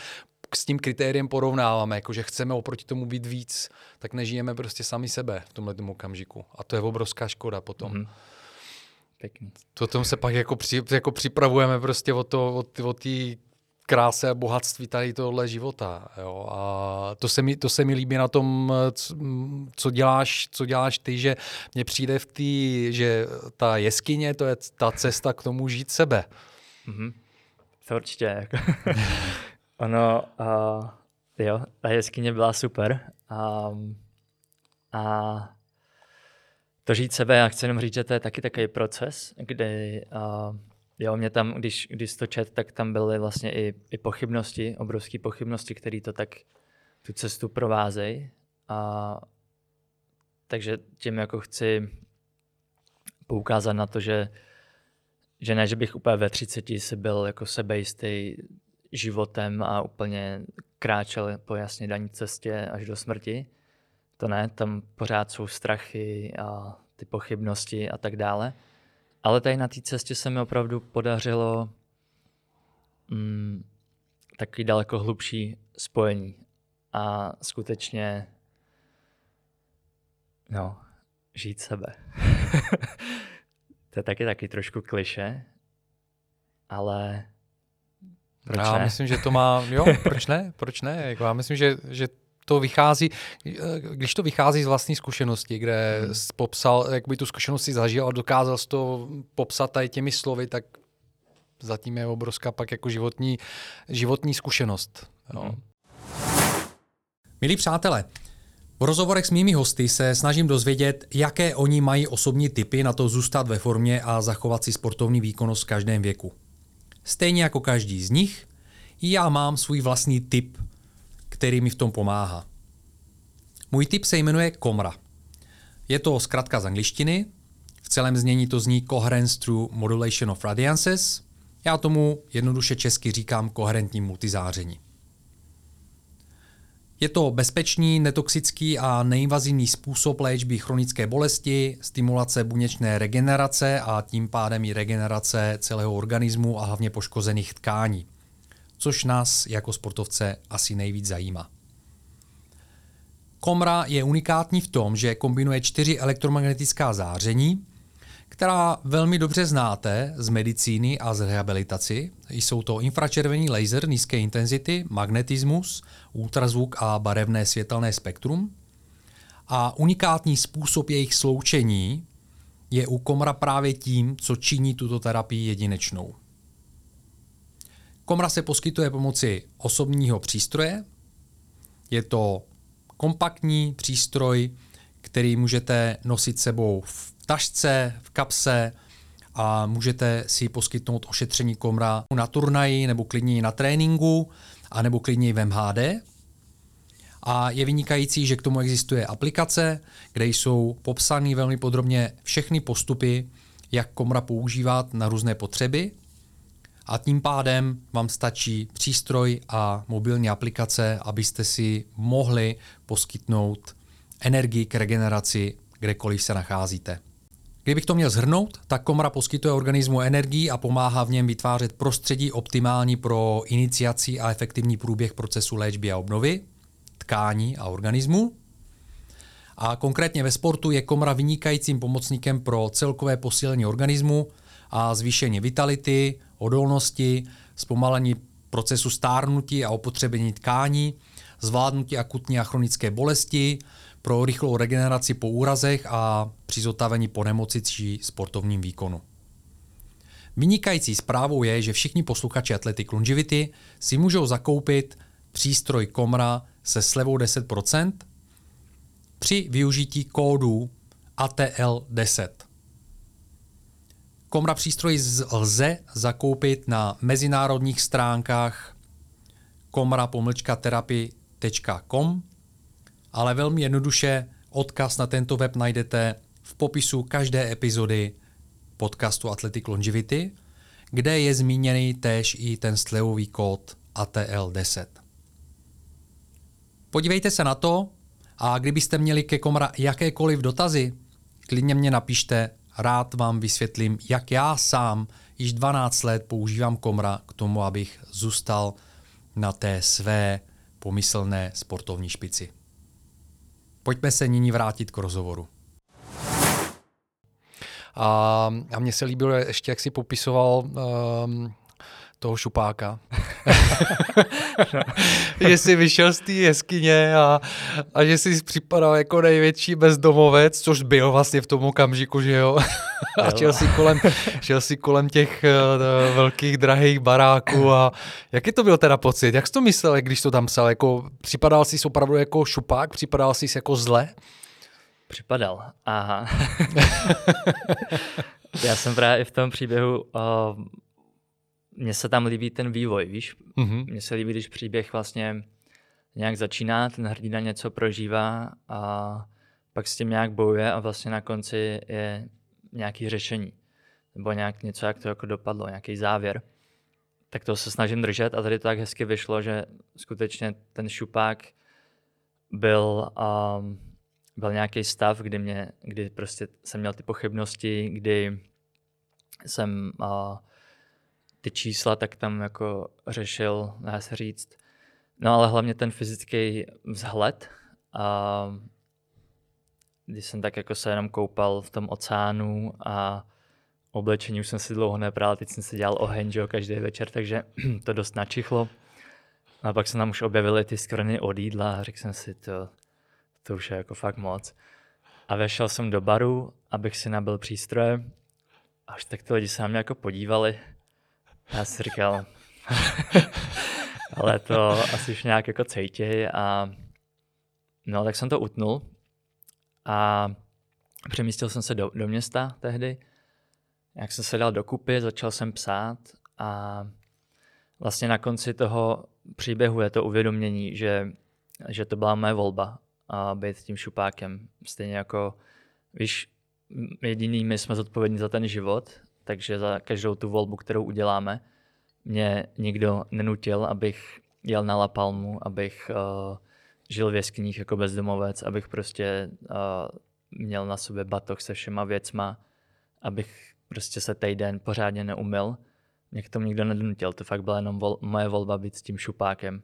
s tím kritériem porovnáváme, jako že chceme oproti tomu být víc, tak nežijeme prostě sami sebe v tomhle okamžiku. A to je obrovská škoda potom. Mm-hmm. Pěkný. To tom se pak jako, při, jako připravujeme prostě o to, o, o té kráse a bohatství tady tohle života. Jo. A to se, mi, to se mi líbí na tom, co děláš, co děláš ty, že mně přijde v té, že ta jeskyně, to je ta cesta k tomu žít sebe. Mm-hmm. To určitě. Ono, uh, jo, ta jeskyně byla super. Um, a to žít sebe, já chci jenom říct, že to je taky takový proces, kdy uh, jo, mě tam, když, když to čet, tak tam byly vlastně i, i pochybnosti, obrovské pochybnosti, které to tak tu cestu provázejí. A takže tím jako chci poukázat na to, že, že ne, že bych úplně ve 30 si byl jako sebejistý životem a úplně kráčel po jasně daní cestě až do smrti, to ne, tam pořád jsou strachy a ty pochybnosti a tak dále. Ale tady na té cestě se mi opravdu podařilo mm, takový daleko hlubší spojení. A skutečně, no, žít sebe. to je taky taky trošku kliše, ale proč já ne? myslím, že to má, jo, proč ne, proč ne, jako já myslím, že, že to vychází, když to vychází z vlastní zkušenosti, kde hmm. popsal, jak by tu zkušenost si zažil a dokázal to popsat tady těmi slovy, tak zatím je obrovská pak jako životní, životní zkušenost. Jo. Hmm. Milí přátelé, v rozhovorech s mými hosty se snažím dozvědět, jaké oni mají osobní typy na to zůstat ve formě a zachovat si sportovní výkonnost v každém věku. Stejně jako každý z nich, já mám svůj vlastní typ který mi v tom pomáhá. Můj tip se jmenuje Komra. Je to zkrátka z angličtiny, v celém znění to zní Coherence through Modulation of Radiances. Já tomu jednoduše česky říkám koherentní multizáření. Je to bezpečný, netoxický a neinvazivní způsob léčby chronické bolesti, stimulace buněčné regenerace a tím pádem i regenerace celého organismu a hlavně poškozených tkání což nás jako sportovce asi nejvíc zajímá. Komra je unikátní v tom, že kombinuje čtyři elektromagnetická záření, která velmi dobře znáte z medicíny a z rehabilitaci. Jsou to infračervený laser nízké intenzity, magnetismus, ultrazvuk a barevné světelné spektrum. A unikátní způsob jejich sloučení je u komra právě tím, co činí tuto terapii jedinečnou. Komra se poskytuje pomocí osobního přístroje. Je to kompaktní přístroj, který můžete nosit sebou v tašce, v kapse a můžete si poskytnout ošetření komra na turnaji nebo klidně na tréninku a nebo klidně v MHD. A je vynikající, že k tomu existuje aplikace, kde jsou popsány velmi podrobně všechny postupy, jak komra používat na různé potřeby a tím pádem vám stačí přístroj a mobilní aplikace, abyste si mohli poskytnout energii k regeneraci, kdekoliv se nacházíte. Kdybych to měl zhrnout, tak komra poskytuje organismu energii a pomáhá v něm vytvářet prostředí optimální pro iniciaci a efektivní průběh procesu léčby a obnovy, tkání a organismu. A konkrétně ve sportu je komra vynikajícím pomocníkem pro celkové posílení organismu a zvýšení vitality, odolnosti, zpomalení procesu stárnutí a opotřebení tkání, zvládnutí akutní a chronické bolesti, pro rychlou regeneraci po úrazech a při zotavení po nemoci či sportovním výkonu. Vynikající zprávou je, že všichni posluchači Athletic Longevity si můžou zakoupit přístroj Komra se slevou 10% při využití kódu ATL10. Komra přístroj lze zakoupit na mezinárodních stránkách komra-terapii.com, ale velmi jednoduše odkaz na tento web najdete v popisu každé epizody podcastu Athletic Longevity, kde je zmíněný též i ten slevový kód ATL10. Podívejte se na to a kdybyste měli ke Komra jakékoliv dotazy, klidně mě napište rád vám vysvětlím, jak já sám již 12 let používám komra k tomu, abych zůstal na té své pomyslné sportovní špici. Pojďme se nyní vrátit k rozhovoru. A, a mně se líbilo ještě, jak si popisoval um, toho šupáka. že jsi vyšel z té jeskyně a, a že jsi připadal jako největší bezdomovec, což byl vlastně v tom okamžiku, že jo. a šel si kolem, šel si kolem těch uh, velkých drahých baráků a jaký to byl teda pocit? Jak jsi to myslel, když to tam psal? Jako, připadal jsi opravdu jako šupák? Připadal jsi jako zle? Připadal, aha. Já jsem právě i v tom příběhu, uh, mně se tam líbí ten vývoj, víš? Mm-hmm. Mně se líbí, když příběh vlastně nějak začíná, ten hrdina něco prožívá a pak s tím nějak bojuje a vlastně na konci je nějaký řešení. Nebo nějak něco, jak to jako dopadlo, nějaký závěr. Tak to se snažím držet a tady to tak hezky vyšlo, že skutečně ten šupák byl um, byl nějaký stav, kdy, mě, kdy prostě jsem měl ty pochybnosti, kdy jsem uh, ty čísla tak tam jako řešil, dá se říct. No ale hlavně ten fyzický vzhled. A když jsem tak jako se jenom koupal v tom oceánu a oblečení už jsem si dlouho nebral, teď jsem si dělal oheň, že každý večer, takže to dost načichlo. A pak se nám už objevily ty skrony od jídla a řekl jsem si, to, to už je jako fakt moc. A vešel jsem do baru, abych si nabil přístroje. Až tak ty lidi se na mě jako podívali. Já si říkal, ale to asi už nějak jako cejtěj a no tak jsem to utnul a přemístil jsem se do, do města tehdy. Jak jsem se dal dokupy, začal jsem psát a vlastně na konci toho příběhu je to uvědomění, že, že to byla moje volba a být tím šupákem. Stejně jako, víš, jediný my jsme zodpovědní za ten život, takže za každou tu volbu, kterou uděláme, mě nikdo nenutil, abych jel na La Palmu, abych uh, žil v jeskyních jako bezdomovec, abych prostě uh, měl na sobě batoh se všema věcma, abych prostě se týden pořádně neumil. Mě k tomu nikdo nedonutil, to fakt byla jenom vol- moje volba být s tím šupákem.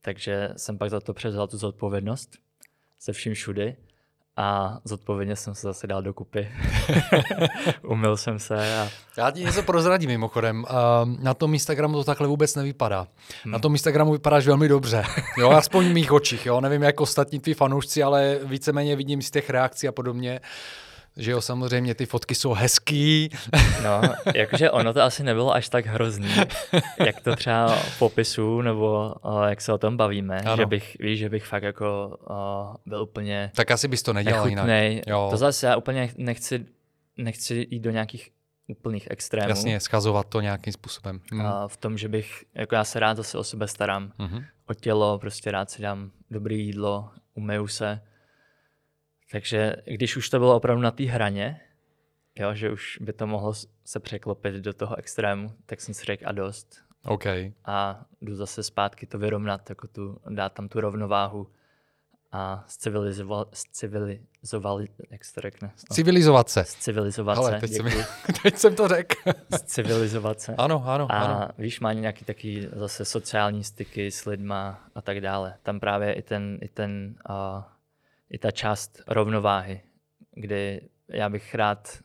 Takže jsem pak za to převzal tu zodpovědnost se vším všudy a zodpovědně jsem se zase dal dokupy. Umyl jsem se. A... Já ti něco prozradím mimochodem. Na tom Instagramu to takhle vůbec nevypadá. Hmm. Na tom Instagramu vypadáš velmi dobře. Jo, aspoň v mých očích. Jo. Nevím, jak ostatní tví fanoušci, ale víceméně vidím z těch reakcí a podobně, že jo, samozřejmě ty fotky jsou hezký. No, jakože ono to asi nebylo až tak hrozný, jak to třeba v popisu, nebo uh, jak se o tom bavíme, ano. že bych, víš, že bych fakt jako uh, byl úplně Tak asi bys to nedělal nechutnej. jinak. Jo. To zase já úplně nechci, nechci jít do nějakých úplných extrémů. Jasně, schazovat to nějakým způsobem. Hmm. Uh, v tom, že bych, jako já se rád zase o sebe starám, uh-huh. o tělo, prostě rád si dám dobré jídlo, umeju se, takže když už to bylo opravdu na té hraně, jo, že už by to mohlo se překlopit do toho extrému, tak jsem si řekl a dost. Okay. A jdu zase zpátky to vyrovnat, jako tu, dát tam tu rovnováhu a civilizovat, civilizovat jak se to řekne? No. Civilizovat se. Civilizovat Ale, se, teď jsem, teď jsem to řekl. Civilizovat se. Ano, ano, a ano. víš, má nějaký taky zase sociální styky s lidma a tak dále. Tam právě i ten, i ten uh, i ta část rovnováhy, kdy já bych rád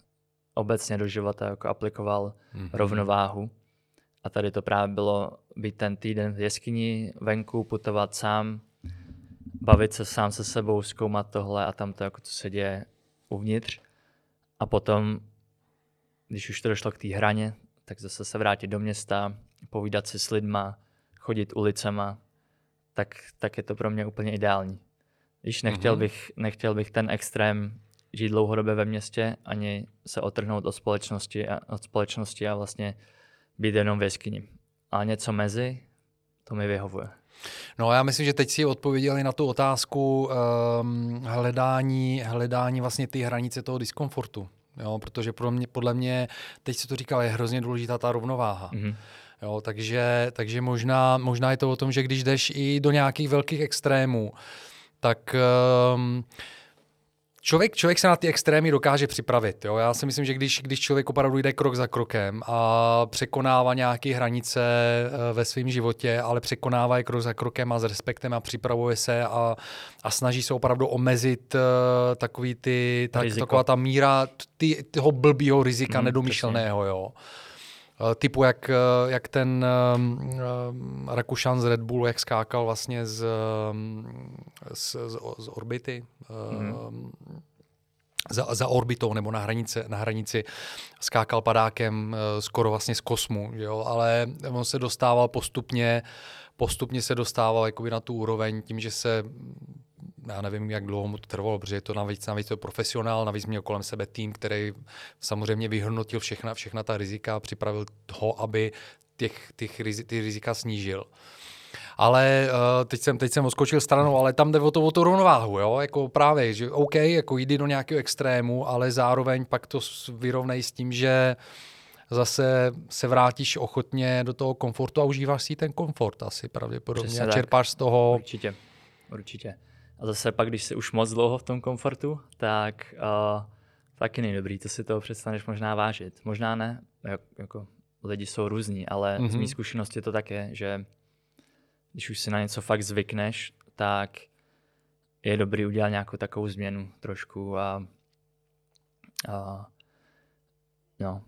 obecně do života jako aplikoval mm-hmm. rovnováhu. A tady to právě bylo být ten týden v jeskyni, venku, putovat sám, bavit se sám se sebou, zkoumat tohle a tam to, jako co se děje uvnitř. A potom, když už to došlo k té hraně, tak zase se vrátit do města, povídat si s lidma, chodit ulicema, tak, tak je to pro mě úplně ideální. Víš, nechtěl, mm-hmm. bych, nechtěl bych ten extrém žít dlouhodobě ve městě, ani se otrhnout od společnosti a, od společnosti a vlastně být jenom v jeskyni. A něco mezi, to mi vyhovuje. No já myslím, že teď si odpověděli na tu otázku um, hledání, hledání vlastně ty hranice toho diskomfortu. Jo, protože pro mě, podle mě, teď si to říkal, je hrozně důležitá ta rovnováha. Mm-hmm. Jo, takže, takže možná, možná je to o tom, že když jdeš i do nějakých velkých extrémů, tak um, člověk, člověk se na ty extrémy dokáže připravit. Jo? Já si myslím, že když, když člověk opravdu jde krok za krokem a překonává nějaké hranice eh, ve svém životě, ale překonává je krok za krokem a s respektem a připravuje se a, a snaží se opravdu omezit uh, takový ty, tak, taková ta míra ty, toho blbýho rizika mm, nedomyšleného. Jo? Typu jak, jak ten um, Rakušan z Red Bullu, jak skákal vlastně z, z, z, z orbity. Mm za, za orbitou nebo na hranici, na hranici skákal padákem uh, skoro vlastně z kosmu, jo? ale on se dostával postupně, postupně se dostával jakoby na tu úroveň tím, že se já nevím, jak dlouho mu to trvalo, protože je to navíc, navíc to profesionál, navíc měl kolem sebe tým, který samozřejmě vyhodnotil všechna, všechna ta rizika a připravil toho, aby těch, těch, ty rizika snížil. Ale uh, teď, jsem, teď jsem oskočil stranou, ale tam jde o to, o to rovnováhu, jo? Jako právě, že OK, jako jdi do nějakého extrému, ale zároveň pak to vyrovnej s tím, že zase se vrátíš ochotně do toho komfortu a užíváš si ten komfort asi pravděpodobně Přesně a čerpáš tak. z toho. Určitě, určitě. A zase pak, když jsi už moc dlouho v tom komfortu, tak uh, taky nejdobrý, to si toho přestaneš možná vážit. Možná ne, jak, jako lidi jsou různí, ale mm-hmm. z mé mhm. zkušenosti to tak je, že když už si na něco fakt zvykneš, tak je dobrý udělat nějakou takovou změnu trošku a, a no.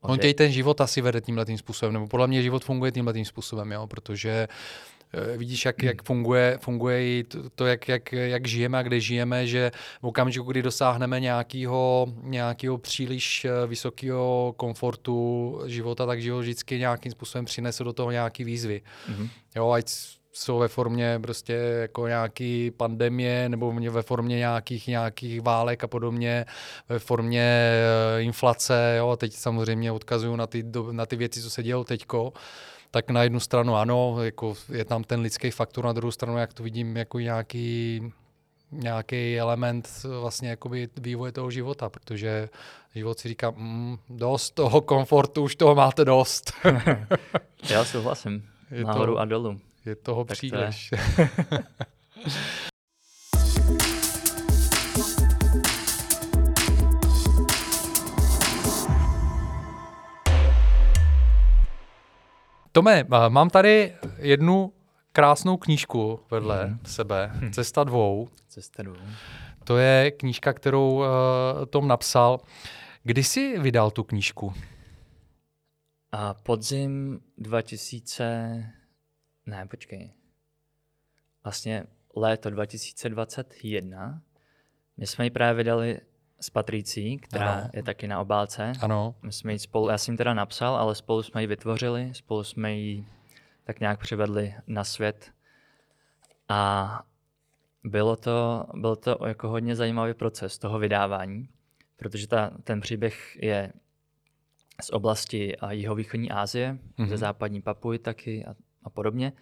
On tě ten život asi vede tímhle tím způsobem, nebo podle mě život funguje tímhle tím způsobem, jo, protože Eh, vidíš, jak, jak funguje, funguje i to, to jak, jak, jak žijeme a kde žijeme, že v okamžiku, kdy dosáhneme nějakého, nějakého příliš eh, vysokého komfortu života, tak život vždycky nějakým způsobem přinese do toho nějaký výzvy. Mm-hmm. Jo, ať jsou ve formě prostě jako nějaký pandemie nebo ve formě nějakých, nějakých válek a podobně, ve formě eh, inflace, jo, a teď samozřejmě odkazuju na ty, na ty věci, co se dělo teďko, tak na jednu stranu ano, jako je tam ten lidský faktor, na druhou stranu, jak to vidím, jako nějaký nějaký element vlastně jakoby vývoje toho života, protože život si říká, mm, dost toho komfortu, už toho máte dost. Já souhlasím, je nahoru to, a dolů. Je toho tak příliš. To je. Tome, mám tady jednu krásnou knížku vedle hmm. sebe, hm. Cesta dvou. Cesta dvou. To je knížka, kterou uh, Tom napsal. Kdy jsi vydal tu knížku? A podzim 2000... Ne, počkej. Vlastně léto 2021. My jsme ji právě vydali s Patricí, která ano. je taky na obálce. Ano. My jsme ji spolu, já jsem ji teda napsal, ale spolu jsme ji vytvořili, spolu jsme ji tak nějak přivedli na svět. A bylo to, byl to jako hodně zajímavý proces toho vydávání, protože ta, ten příběh je z oblasti jihovýchodní Asie, mm-hmm. ze západní Papuji taky a, a podobně.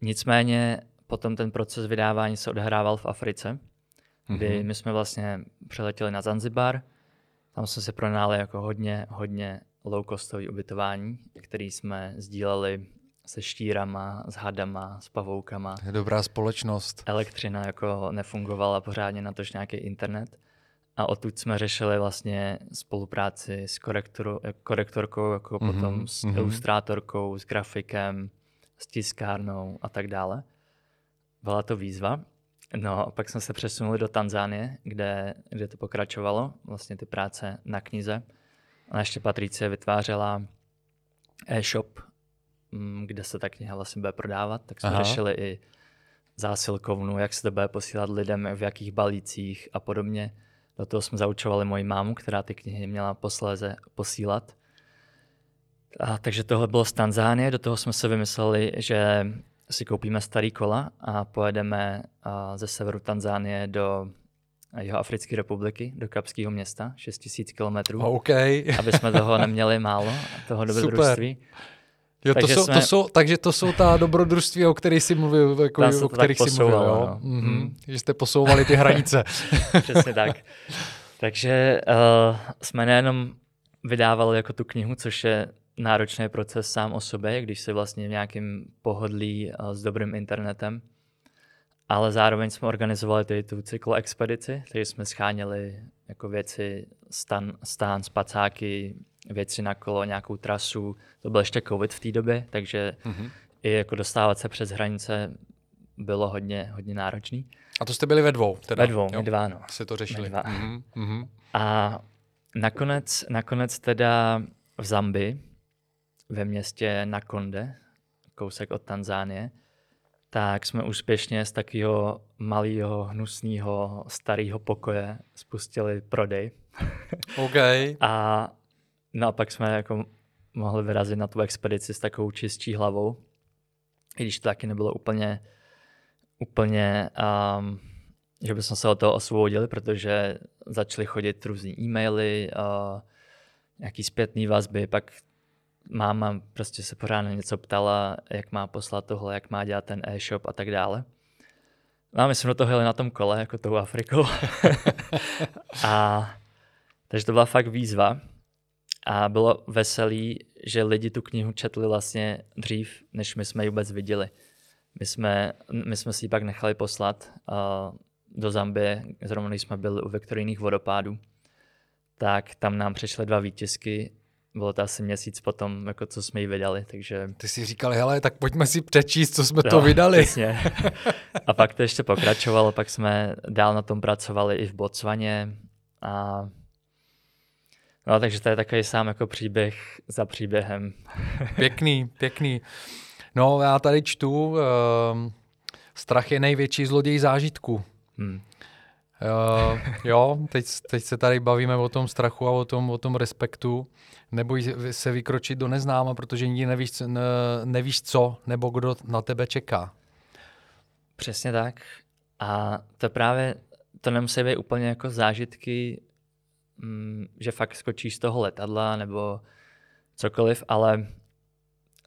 Nicméně potom ten proces vydávání se odehrával v Africe kdy mm-hmm. my jsme vlastně přeletěli na Zanzibar, tam jsme se pronáli jako hodně, hodně low-costový ubytování, který jsme sdíleli se štírama, s hadama, s pavoukama. Je dobrá společnost. Elektřina jako nefungovala pořádně na tož nějaký internet. A odtud jsme řešili vlastně spolupráci s korektor, korektorkou, jako mm-hmm. potom s mm-hmm. ilustrátorkou, s grafikem, s tiskárnou a tak dále. Byla to výzva. No, pak jsme se přesunuli do Tanzánie, kde, kde to pokračovalo, vlastně ty práce na knize. A ještě Patricie vytvářela e-shop, mm, kde se ta kniha vlastně bude prodávat, tak jsme Aha. řešili i zásilkovnu, jak se to bude posílat lidem, v jakých balících a podobně. Do toho jsme zaučovali moji mámu, která ty knihy měla posléze posílat. A, takže tohle bylo z Tanzánie, do toho jsme se vymysleli, že si koupíme starý kola a pojedeme ze severu Tanzánie do jeho Africké republiky, do Kapského města, 6000 kilometrů. Okay. aby jsme toho neměli málo, toho dobrodružství. Jo, takže, to jsou, jsme... to jsou, takže to jsou ta dobrodružství, o kterých jsi mluvil, jako, o kterých jsi mluvil, jo? No. Mm-hmm. Že jste posouvali ty hranice. Přesně tak. Takže uh, jsme nejenom vydávali jako tu knihu, což je náročný proces sám o sobě, když se vlastně v nějakém pohodlí s dobrým internetem. Ale zároveň jsme organizovali tady tu cykloexpedici, takže jsme scháněli jako věci, stan, stán, spacáky, věci na kolo, nějakou trasu. To byl ještě covid v té době, takže mm-hmm. i jako dostávat se přes hranice bylo hodně, hodně náročný. A to jste byli ve dvou? Teda, ve dvou, jo? my dva, no. Jste to řešili. Mm-hmm. A nakonec, nakonec teda v Zambii, ve městě Nakonde, kousek od Tanzánie, tak jsme úspěšně z takového malého, hnusného, starého pokoje spustili prodej. OK. a no a pak jsme jako mohli vyrazit na tu expedici s takovou čistší hlavou, i když to taky nebylo úplně, úplně um, že bychom se od toho osvobodili, protože začaly chodit různé e-maily, uh, nějaký zpětný vazby, pak máma prostě se pořád na něco ptala, jak má poslat tohle, jak má dělat ten e-shop a tak dále. No a my jsme do toho jeli na tom kole, jako tou Afrikou. a takže to byla fakt výzva. A bylo veselý, že lidi tu knihu četli vlastně dřív, než my jsme ji vůbec viděli. My jsme, my jsme si ji pak nechali poslat uh, do Zambie, zrovna když jsme byli u Viktorijných vodopádů, tak tam nám přišly dva výtisky bylo to asi měsíc potom, jako co jsme ji vydali, takže... Ty si říkal, hele, tak pojďme si přečíst, co jsme no, to vydali. Přesně. A pak to ještě pokračovalo, pak jsme dál na tom pracovali i v Botswaně a No, takže to je takový sám jako příběh za příběhem. Pěkný, pěkný. No, já tady čtu, uh, strach je největší zloděj zážitku. Hmm. Uh, jo, teď, teď se tady bavíme o tom strachu a o tom, o tom respektu. Neboj se vykročit do neznáma, protože nikdy nevíš, ne, nevíš co nebo kdo na tebe čeká. Přesně tak. A to právě, to nemusí být úplně jako zážitky, mm, že fakt skočíš z toho letadla nebo cokoliv, ale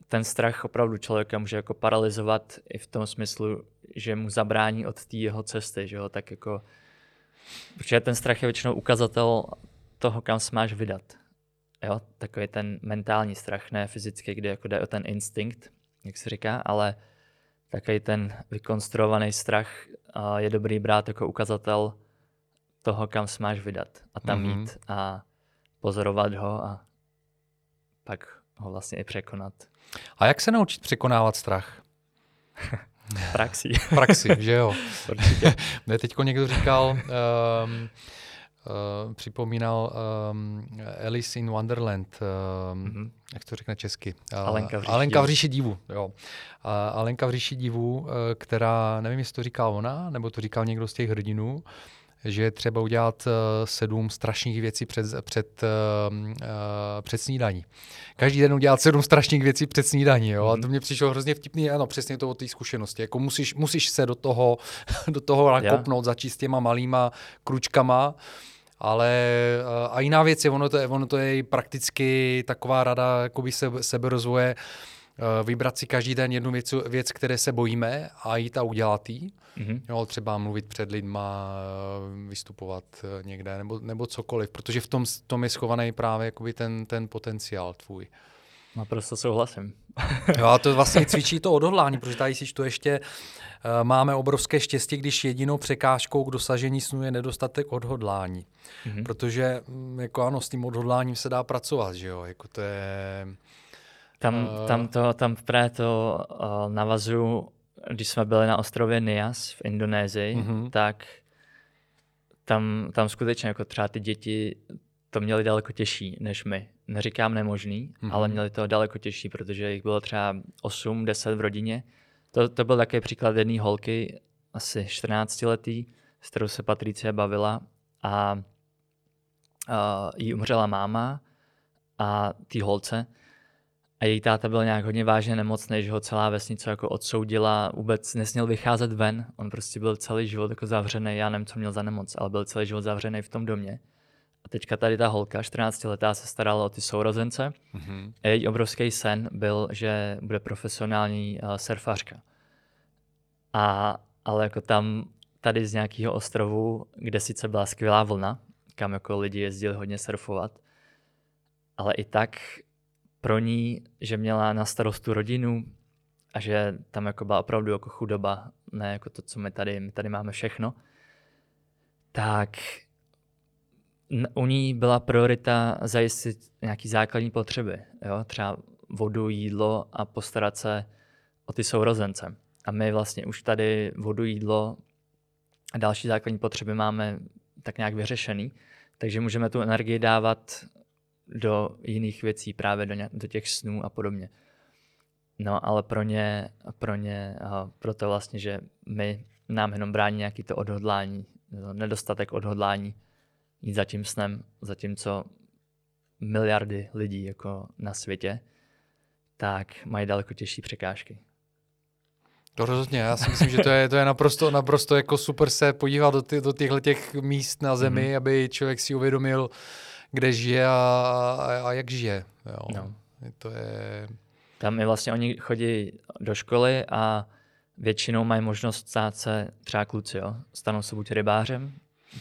ten strach opravdu člověka může jako paralizovat i v tom smyslu, že mu zabrání od té jeho cesty, že jo, tak jako Protože ten strach je většinou ukazatel toho, kam se máš vydat. Jo, takový ten mentální strach, ne fyzický, kde jako jde o ten instinkt, jak se říká, ale takový ten vykonstruovaný strach je dobrý brát jako ukazatel toho, kam se máš vydat a tam mm-hmm. jít a pozorovat ho a pak ho vlastně i překonat. A jak se naučit překonávat strach? praxi. praxi, že jo. Určitě. Mě teď někdo říkal, um, uh, připomínal um, Alice in Wonderland, um, mm-hmm. jak to řekne česky? Uh, Alenka v říši, Alenka v říši divu. Jo. Uh, Alenka v říši divu, uh, která, nevím, jestli to říká ona, nebo to říkal někdo z těch hrdinů, že je třeba udělat uh, sedm strašných věcí před, před, uh, uh, před snídaní. Každý den udělat sedm strašných věcí před snídaní. Jo? A mhm. to mě přišlo hrozně vtipný, ano, přesně to o té zkušenosti. Jako musíš, musíš se do toho, do toho nakopnout, yeah. začít s těma malýma kručkama. Ale a jiná věc je, ono to je, ono to je prakticky taková rada jakoby se, seberozvoje, vybrat si každý den jednu věc, věc, které se bojíme a jít a udělat ji. Mm-hmm. Jo, třeba mluvit před lidma, vystupovat eh, někde nebo, nebo cokoliv, protože v tom, tom je schovaný právě jakoby ten, ten potenciál tvůj. Naprosto souhlasím. jo, a to vlastně cvičí to odhodlání, protože tady si to ještě uh, máme obrovské štěstí, když jedinou překážkou k dosažení snu je nedostatek odhodlání. Mm-hmm. Protože mm, jako ano, s tím odhodláním se dá pracovat, že jo, jako to je... Tam, uh, tam, to, tam právě to uh, navazuju když jsme byli na ostrově Nias v Indonésii, mm-hmm. tak tam, tam skutečně jako třeba ty děti to měli daleko těžší než my. Neříkám nemožný, mm-hmm. ale měli to daleko těžší, protože jich bylo třeba 8-10 v rodině. To, to byl také příklad jedné holky, asi 14 letý, s kterou se Patricie bavila a, a jí umřela máma a ty holce a její táta byl nějak hodně vážně nemocný, že ho celá vesnice jako odsoudila, vůbec nesměl vycházet ven, on prostě byl celý život jako zavřený, já nevím, co měl za nemoc, ale byl celý život zavřený v tom domě. A teďka tady ta holka, 14 letá, se starala o ty sourozence mm-hmm. a její obrovský sen byl, že bude profesionální uh, surfařka. A, ale jako tam, tady z nějakého ostrovu, kde sice byla skvělá vlna, kam jako lidi jezdili hodně surfovat, ale i tak pro ní, že měla na starostu rodinu a že tam jako byla opravdu jako chudoba, ne jako to, co my tady, my tady máme všechno, tak u ní byla priorita zajistit nějaký základní potřeby, jo? třeba vodu, jídlo a postarat se o ty sourozence. A my vlastně už tady vodu, jídlo a další základní potřeby máme tak nějak vyřešený, takže můžeme tu energii dávat do jiných věcí, právě do, ně, do těch snů a podobně. No, ale pro ně, pro ně, pro to vlastně, že my nám jenom brání nějaký to odhodlání, nedostatek odhodlání jít za tím snem, zatímco miliardy lidí jako na světě, tak mají daleko těžší překážky. To rozhodně, já si myslím, že to je, to je naprosto, naprosto jako super se podívat do, ty, do těchto těch míst na zemi, mm-hmm. aby člověk si uvědomil, kde žije a, a, jak žije. Jo. No. To je... Tam i vlastně oni chodí do školy a většinou mají možnost stát se třeba kluci, jo. Stanou se buď rybářem,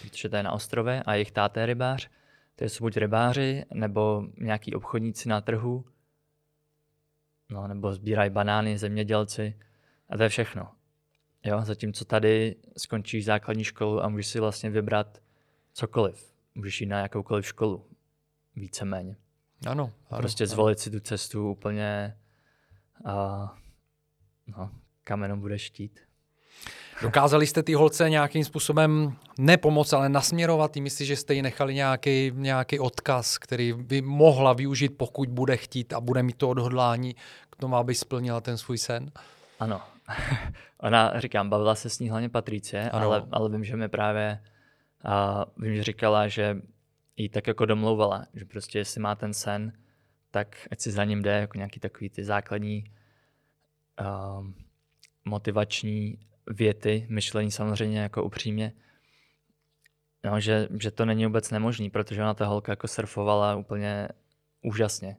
protože to je na ostrově a jejich táta je rybář, to jsou buď rybáři, nebo nějaký obchodníci na trhu, no, nebo sbírají banány, zemědělci a to je všechno. Jo, zatímco tady skončíš základní školu a můžeš si vlastně vybrat cokoliv. Můžeš jít na jakoukoliv školu, víceméně. Ano. ano prostě ano. zvolit si tu cestu úplně a no, kamenem budeš štít. Dokázali jste ty holce nějakým způsobem nepomoc, ale nasměrovat myslíš, že jste jí nechali nějaký, nějaký odkaz, který by mohla využít, pokud bude chtít a bude mít to odhodlání k tomu, aby splnila ten svůj sen? Ano. Ona, říkám, bavila se s ní hlavně Patricie, ale, ale vím, že mi právě a vím, že říkala, že jí tak jako domlouvala, že prostě jestli má ten sen, tak ať si za ním jde, jako nějaký takový ty základní uh, motivační věty, myšlení samozřejmě jako upřímně, no, že, že to není vůbec nemožný, protože ona ta holka jako surfovala úplně úžasně.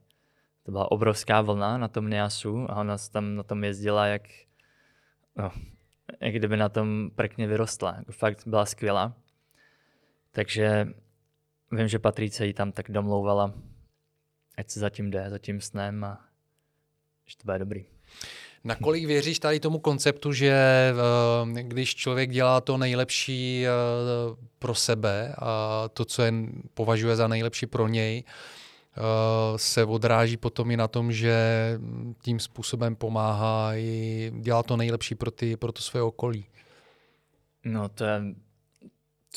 To byla obrovská vlna na tom Niasu a ona tam na tom jezdila jak, no, jak kdyby na tom prekně vyrostla. Jako fakt byla skvělá. Takže vím, že Patrice ji tam tak domlouvala, ať se zatím jde, za tím snem a že to bude dobrý. Nakolik věříš tady tomu konceptu, že eh, když člověk dělá to nejlepší eh, pro sebe a to, co je považuje za nejlepší pro něj, eh, se odráží potom i na tom, že tím způsobem pomáhá i dělá to nejlepší pro, ty, pro to své okolí. No to je,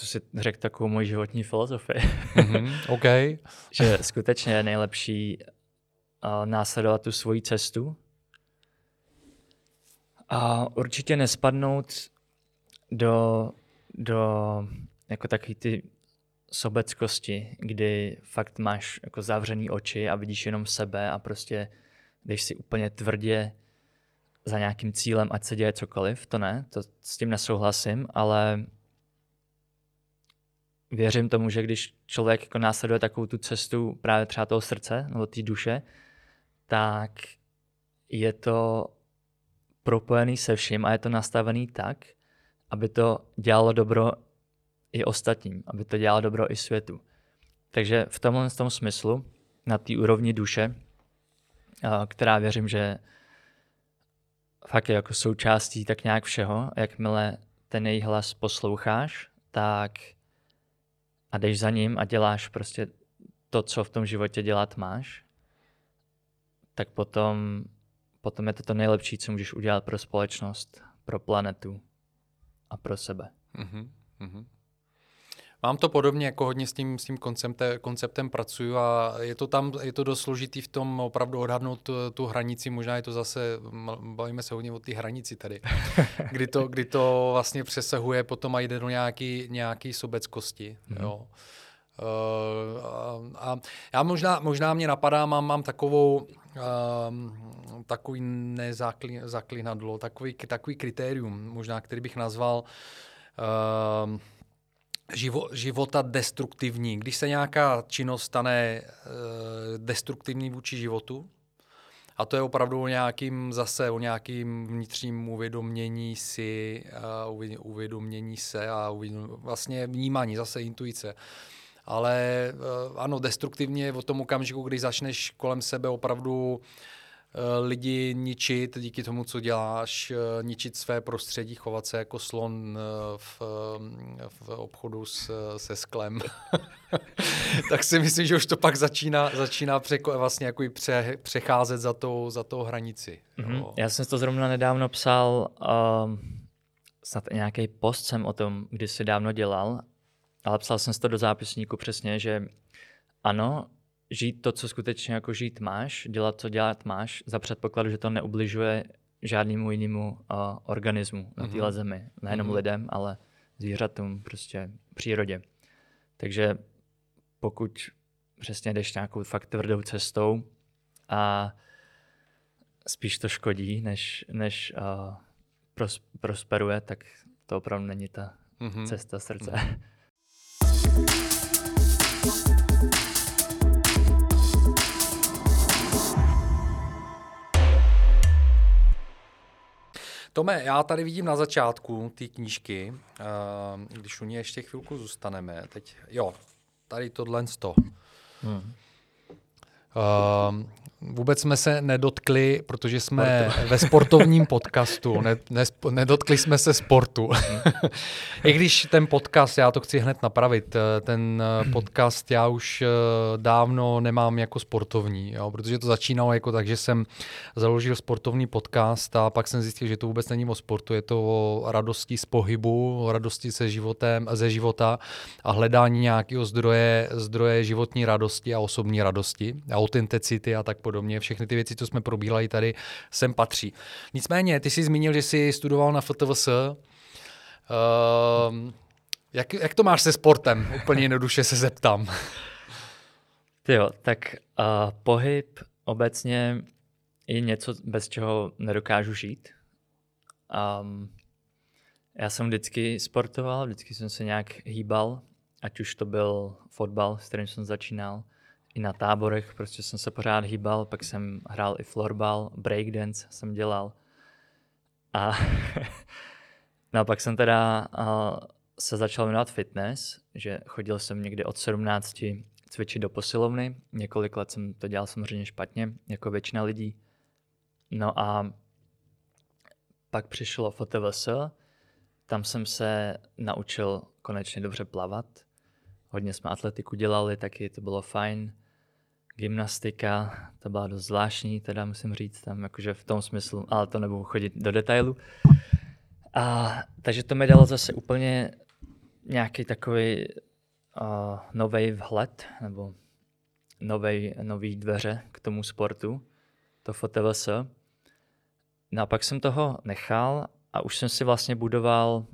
to si řekl takovou moji životní filozofii. Mm-hmm, OK. že skutečně je nejlepší uh, následovat tu svoji cestu, a určitě nespadnout do, do jako takový ty sobeckosti, kdy fakt máš jako zavřený oči a vidíš jenom sebe a prostě jdeš si úplně tvrdě za nějakým cílem, ať se děje cokoliv, to ne, to s tím nesouhlasím, ale věřím tomu, že když člověk jako následuje takovou tu cestu právě třeba toho srdce nebo té duše, tak je to propojený se vším a je to nastavený tak, aby to dělalo dobro i ostatním, aby to dělalo dobro i světu. Takže v tomhle tom smyslu, na té úrovni duše, která věřím, že fakt je jako součástí tak nějak všeho, jakmile ten její hlas posloucháš, tak a jdeš za ním a děláš prostě to, co v tom životě dělat máš, tak potom potom je to to nejlepší, co můžeš udělat pro společnost, pro planetu a pro sebe. Mm-hmm. Mm-hmm. Mám to podobně, jako hodně s tím, s tím konceptem, konceptem pracuju a je to tam, je to dost složitý v tom opravdu odhadnout tu, tu hranici, možná je to zase, bavíme se hodně o té hranici tady, kdy to, kdy to vlastně přesahuje potom a jde do nějaký, nějaký sobeckosti, mm-hmm. jo. Uh, a, a já možná, možná mě napadá, mám, mám takovou, uh, takový nezaklinadlo, takový, takový kritérium, možná, který bych nazval uh, živo, života destruktivní. Když se nějaká činnost stane uh, destruktivní vůči životu, a to je opravdu o nějakým zase o nějakým vnitřním uvědomění si, uh, uvědomění se a uvědom, vlastně vnímání, zase intuice. Ale uh, ano, destruktivně v tom okamžiku, kdy začneš kolem sebe opravdu Eh, lidi ničit díky tomu, co děláš, eh, ničit své prostředí, chovat se jako slon eh, v, v obchodu s, se sklem. tak si myslím, že už to pak začíná, začíná překo, vlastně jako pře, přecházet za tou, za tou hranici. Mm-hmm. Já jsem to zrovna nedávno psal, uh, snad nějaký post jsem o tom kdysi dávno dělal, ale psal jsem to do zápisníku přesně, že ano, žít to, co skutečně jako žít máš, dělat, co dělat máš, za předpokladu, že to neubližuje žádnému jinému uh, organismu mm-hmm. na téhle mhm. zemi. Nejenom mm-hmm. lidem, ale zvířatům, prostě přírodě. Takže pokud přesně jdeš nějakou fakt tvrdou cestou a spíš to škodí, než, než uh, pros, prosperuje, tak to opravdu není ta mm-hmm. cesta srdce. Mm-hmm. Tome, já tady vidím na začátku ty knížky, eh, když u ní ještě chvilku zůstaneme. Teď, jo, tady tohle sto. Hmm. Uh, vůbec jsme se nedotkli, protože jsme Sportu. ve sportovním podcastu, ne, ne, nedotkli jsme se sportu. I když ten podcast, já to chci hned napravit, eh, ten eh, podcast já už eh, dávno nemám jako sportovní, jo, protože to začínalo jako tak, že jsem založil sportovní podcast a pak jsem zjistil, že to vůbec není o sportu, je to o radosti z pohybu, o radosti se životem, ze života a hledání nějakého zdroje, zdroje životní radosti a osobní radosti a autenticity a tak podobně podobně. Všechny ty věci, co jsme probíhali tady, sem patří. Nicméně, ty jsi zmínil, že jsi studoval na FTVS. Uh, ehm, jak, jak to máš se sportem? Úplně jednoduše se zeptám. Jo, tak uh, pohyb obecně je něco, bez čeho nedokážu žít. Um, já jsem vždycky sportoval, vždycky jsem se nějak hýbal, ať už to byl fotbal, s kterým jsem začínal, i na táborech, prostě jsem se pořád hýbal, pak jsem hrál i florbal, breakdance jsem dělal. A no a pak jsem teda uh, se začal jmenovat fitness, že chodil jsem někdy od 17 cvičit do posilovny, několik let jsem to dělal samozřejmě špatně, jako většina lidí. No a pak přišlo FOTVS, tam jsem se naučil konečně dobře plavat. Hodně jsme atletiku dělali, taky to bylo fajn gymnastika, to byla dost zvláštní, teda musím říct, tam jakože v tom smyslu, ale to nebudu chodit do detailu. A, takže to mi dalo zase úplně nějaký takový uh, nový vhled, nebo novej, nový dveře k tomu sportu, to FOTVS. No a pak jsem toho nechal a už jsem si vlastně budoval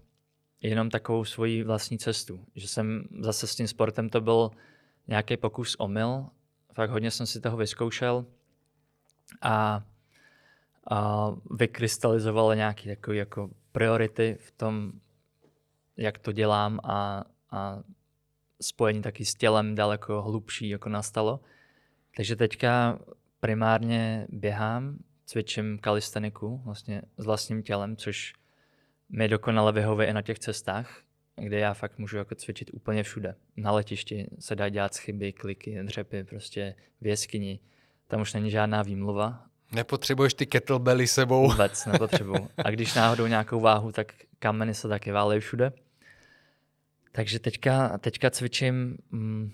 jenom takovou svoji vlastní cestu. Že jsem zase s tím sportem to byl nějaký pokus omyl fakt hodně jsem si toho vyzkoušel a, a vykrystalizoval nějaké takové jako priority v tom, jak to dělám a, a spojení taky s tělem daleko hlubší jako nastalo. Takže teďka primárně běhám, cvičím kalisteniku vlastně s vlastním tělem, což mi dokonale vyhovuje i na těch cestách, kde já fakt můžu jako cvičit úplně všude. Na letišti se dá dělat chyby, kliky, dřepy, prostě v jeskyni. Tam už není žádná výmluva. Nepotřebuješ ty kettlebelly sebou. Vůbec nepotřebuju. A když náhodou nějakou váhu, tak kameny se taky válejí všude. Takže teďka, teďka cvičím mm,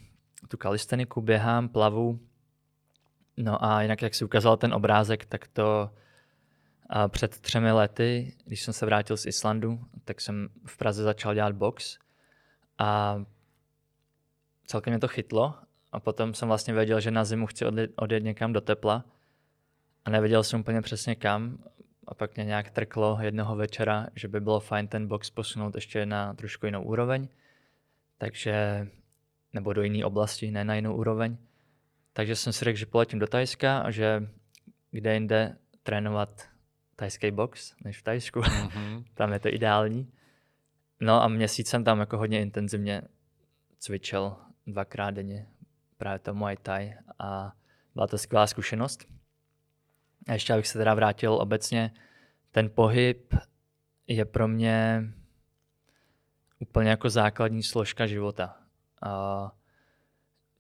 tu kalisteniku, běhám, plavu. No a jinak, jak si ukázal ten obrázek, tak to a před třemi lety, když jsem se vrátil z Islandu, tak jsem v Praze začal dělat box a celkem mě to chytlo. A potom jsem vlastně věděl, že na zimu chci odjet někam do tepla. A nevěděl jsem úplně přesně kam. A pak mě nějak trklo jednoho večera, že by bylo fajn ten box posunout ještě na trošku jinou úroveň, takže, nebo do jiné oblasti, ne na jinou úroveň. Takže jsem si řekl, že poletím do Tajska a že kde jinde trénovat tajský box než v Tajsku. Mm-hmm. tam je to ideální. No a měsíc jsem tam jako hodně intenzivně cvičil dvakrát denně právě to Muay Thai a byla to skvělá zkušenost. A ještě abych se teda vrátil obecně, ten pohyb je pro mě úplně jako základní složka života. A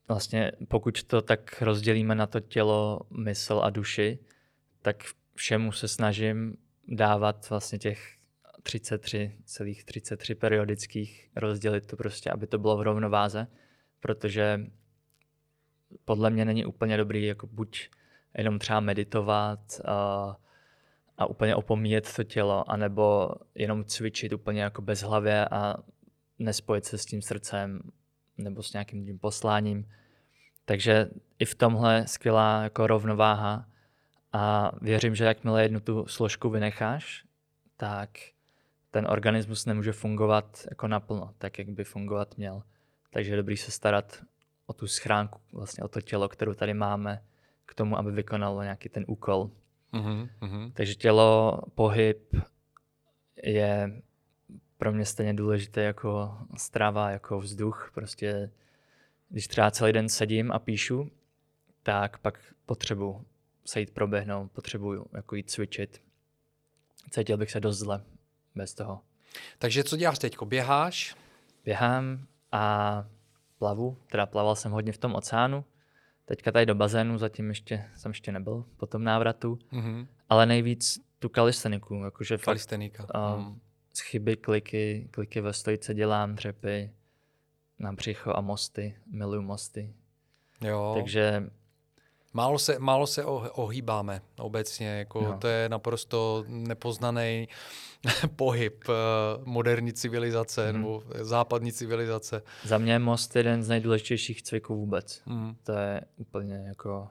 vlastně pokud to tak rozdělíme na to tělo, mysl a duši, tak všemu se snažím dávat vlastně těch 33, celých 33 periodických, rozdělit to prostě, aby to bylo v rovnováze, protože podle mě není úplně dobrý jako buď jenom třeba meditovat a, a úplně opomíjet to tělo, anebo jenom cvičit úplně jako bez hlavě a nespojit se s tím srdcem nebo s nějakým tím posláním. Takže i v tomhle skvělá jako rovnováha a věřím, že jakmile jednu tu složku vynecháš, tak ten organismus nemůže fungovat jako naplno, tak jak by fungovat měl. Takže je dobrý se starat o tu schránku, vlastně o to tělo, kterou tady máme, k tomu, aby vykonalo nějaký ten úkol. Mm-hmm. Takže tělo, pohyb je pro mě stejně důležité jako strava, jako vzduch. Prostě když třeba celý den sedím a píšu, tak pak potřebuji se jít proběhnout, potřebuju jako jít cvičit. Cítil bych se dost zle bez toho. Takže co děláš teď? Běháš? Běhám a plavu, teda plaval jsem hodně v tom oceánu. Teďka tady do bazénu zatím ještě jsem ještě nebyl po tom návratu, mm-hmm. ale nejvíc tu kalisteniku, jakože Kalistenika. Fakt, um, mm. z chyby kliky, kliky ve stojice dělám, dřepy na břicho a mosty, miluju mosty. Jo. Takže Málo se, málo se ohýbáme obecně, jako no. to je naprosto nepoznaný pohyb eh, moderní civilizace mm. nebo západní civilizace. Za mě je most jeden z nejdůležitějších cviků vůbec. Mm. To je úplně jako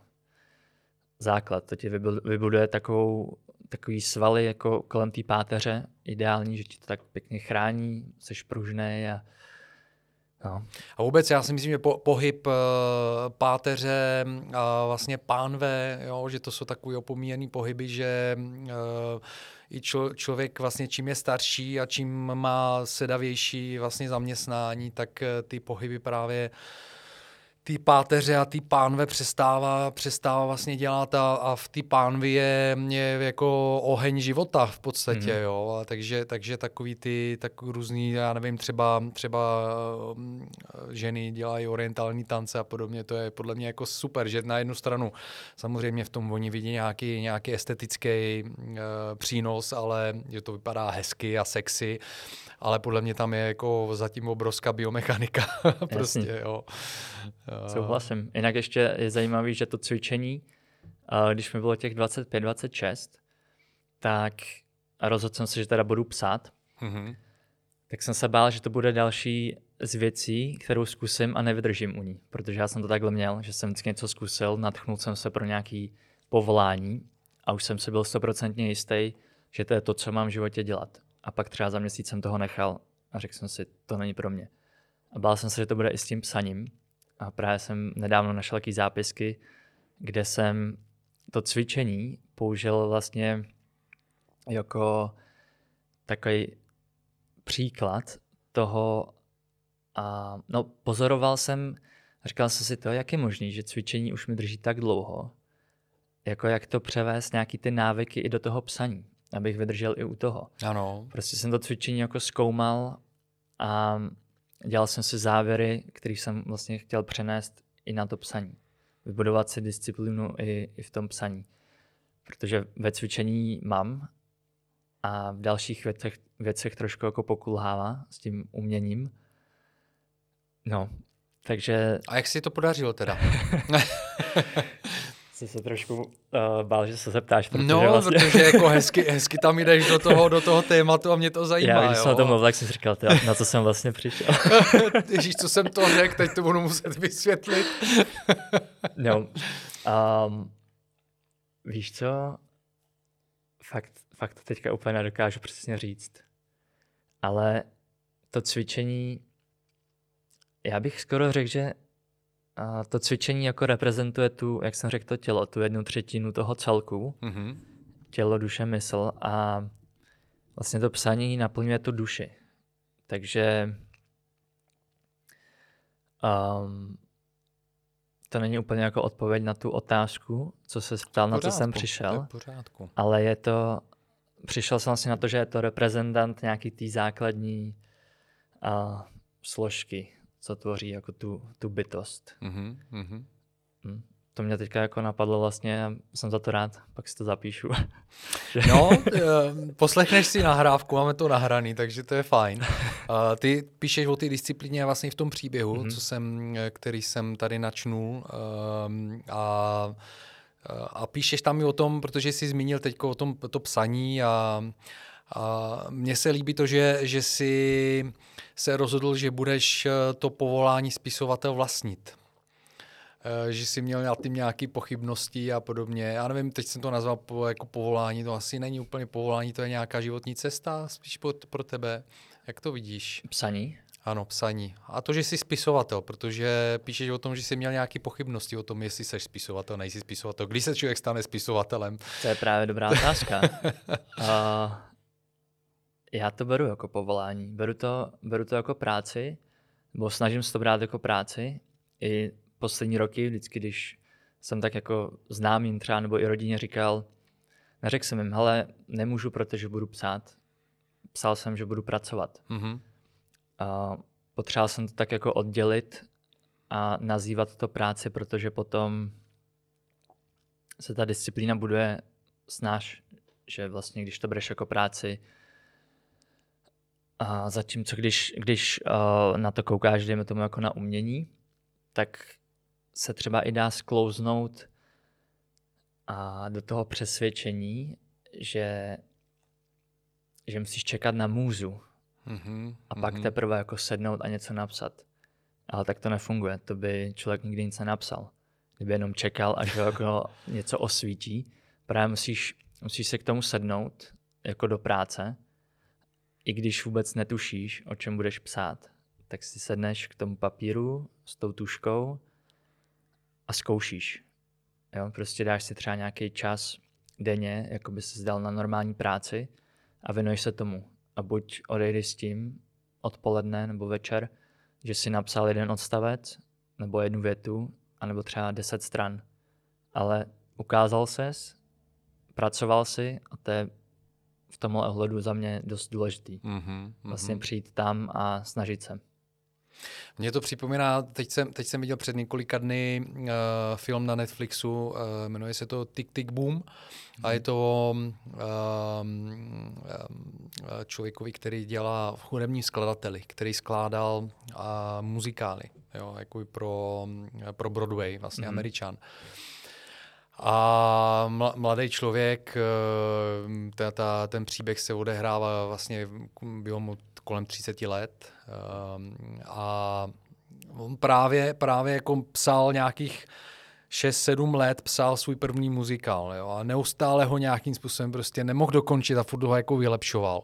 základ. To ti vybuduje takovou, takový svaly jako kolem té páteře, ideální, že ti to tak pěkně chrání, jsi pružný a No. A vůbec já si myslím, že po, pohyb uh, páteře a vlastně pánve, jo, že to jsou takové opomíjené pohyby, že uh, i člo, člověk vlastně čím je starší a čím má sedavější vlastně zaměstnání, tak eh, ty pohyby právě uh, ty páteře a ty pánve přestává, přestává vlastně dělat a, a v ty pánvi je, je jako oheň života v podstatě, mm. jo, a takže, takže takový ty tak různý, já nevím, třeba, třeba mm, ženy dělají orientální tance a podobně, to je podle mě jako super, že na jednu stranu samozřejmě v tom oni vidí nějaký, nějaký estetický uh, přínos, ale že to vypadá hezky a sexy, ale podle mě tam je jako zatím obrovská biomechanika. prostě, jo. Souhlasím. Jinak ještě je zajímavé, že to cvičení, když mi bylo těch 25-26, tak rozhodl jsem se, že teda budu psát, mm-hmm. tak jsem se bál, že to bude další z věcí, kterou zkusím a nevydržím u ní. Protože já jsem to takhle měl, že jsem vždycky něco zkusil, natchnul jsem se pro nějaký povolání a už jsem si byl stoprocentně jistý, že to je to, co mám v životě dělat. A pak třeba za měsíc jsem toho nechal a řekl jsem si, to není pro mě. A bál jsem se, že to bude i s tím psaním. A právě jsem nedávno našel takové zápisky, kde jsem to cvičení použil vlastně jako takový příklad toho, a no pozoroval jsem, říkal jsem si to, jak je možný, že cvičení už mi drží tak dlouho, jako jak to převést nějaký ty návyky i do toho psaní abych vydržel i u toho. Ano. Prostě jsem to cvičení jako zkoumal a dělal jsem si závěry, které jsem vlastně chtěl přenést i na to psaní. Vybudovat si disciplínu i, i v tom psaní. Protože ve cvičení mám a v dalších věcech, věcech trošku jako pokulhává s tím uměním. No, takže... A jak si to podařilo teda? jsem se trošku uh, bál, že se zeptáš. Protože no, vlastně... protože jako hezky, hezky tam jdeš do toho, do toho tématu a mě to zajímá. Já, když jo? jsem o tom mluvil, tak jsem říkal, tyjo, na co jsem vlastně přišel. Ježíš, co jsem to řekl, teď to budu muset vysvětlit. no, um, víš co, fakt, fakt to teďka úplně nedokážu přesně říct. Ale to cvičení, já bych skoro řekl, že a to cvičení jako reprezentuje tu, jak jsem řekl, to tělo, tu jednu třetinu toho celku. Mm-hmm. Tělo, duše, mysl a vlastně to psaní naplňuje tu duši. Takže um, to není úplně jako odpověď na tu otázku, co se ptal, na co jsem přišel. pořádku. Ale je to, přišel jsem vlastně na to, že je to reprezentant nějaký té základní uh, složky co tvoří jako tu, tu bytost. Mm-hmm, mm-hmm. To mě teďka jako napadlo vlastně, jsem za to rád, pak si to zapíšu. no, eh, poslechneš si nahrávku, máme to nahraný, takže to je fajn. Ty píšeš o té disciplíně vlastně v tom příběhu, mm-hmm. co jsem, eh, který jsem tady načnul a a píšeš tam i o tom, protože jsi zmínil teď o tom to psaní a, a mně se líbí to, že, že jsi se rozhodl, že budeš eh, to povolání spisovatel vlastnit. Eh, že jsi měl na tím nějaké pochybnosti a podobně. Já nevím, teď jsem to nazval po, jako povolání, to asi není úplně povolání, to je nějaká životní cesta spíš pro, pro tebe. Jak to vidíš? Psaní? Ano, psaní. A to, že jsi spisovatel, protože píšeš o tom, že jsi měl nějaké pochybnosti o tom, jestli jsi spisovatel, nejsi spisovatel. Když se člověk stane spisovatelem? To je právě dobrá otázka. uh, já to beru jako povolání. Beru to, beru to jako práci, nebo snažím se to brát jako práci. I poslední roky, vždycky, když jsem tak jako známým třeba nebo i rodině říkal, neřekl jsem jim, hele, nemůžu, protože budu psát. Psal jsem, že budu pracovat. Mm-hmm. A potřeboval jsem to tak jako oddělit a nazývat to práci, protože potom se ta disciplína buduje snáš, že vlastně když to bereš jako práci, a zatímco když, když uh, na to koukáš, dejme tomu jako na umění, tak se třeba i dá sklouznout a do toho přesvědčení, že, že musíš čekat na můzu mm-hmm, a pak mm-hmm. teprve jako sednout a něco napsat. Ale tak to nefunguje, to by člověk nikdy nic nenapsal. Kdyby jenom čekal, až ho jako něco osvítí, právě musíš, musíš se k tomu sednout jako do práce, i když vůbec netušíš, o čem budeš psát, tak si sedneš k tomu papíru s tou tuškou a zkoušíš. Jo? Prostě dáš si třeba nějaký čas denně, jako by se zdal na normální práci a věnuješ se tomu. A buď odejdeš s tím odpoledne nebo večer, že si napsal jeden odstavec nebo jednu větu, anebo třeba deset stran. Ale ukázal ses, pracoval si a to je v tomhle ohledu za mě dost důležitý. Mm-hmm, vlastně přijít tam a snažit se. Mně to připomíná, teď jsem, teď jsem viděl před několika dny uh, film na Netflixu, uh, jmenuje se to Tick Tick Boom a je to o uh, člověkovi, který dělá hudební skladateli, který skládal uh, muzikály, jo, jako pro, pro Broadway, vlastně mm-hmm. američan. A mladý člověk, ta, ta, ten příběh se odehrává vlastně, bylo mu kolem 30 let ehm, a on právě, právě jako psal nějakých 6-7 let psal svůj první muzikál jo, a neustále ho nějakým způsobem prostě nemohl dokončit a furt ho jako vylepšoval.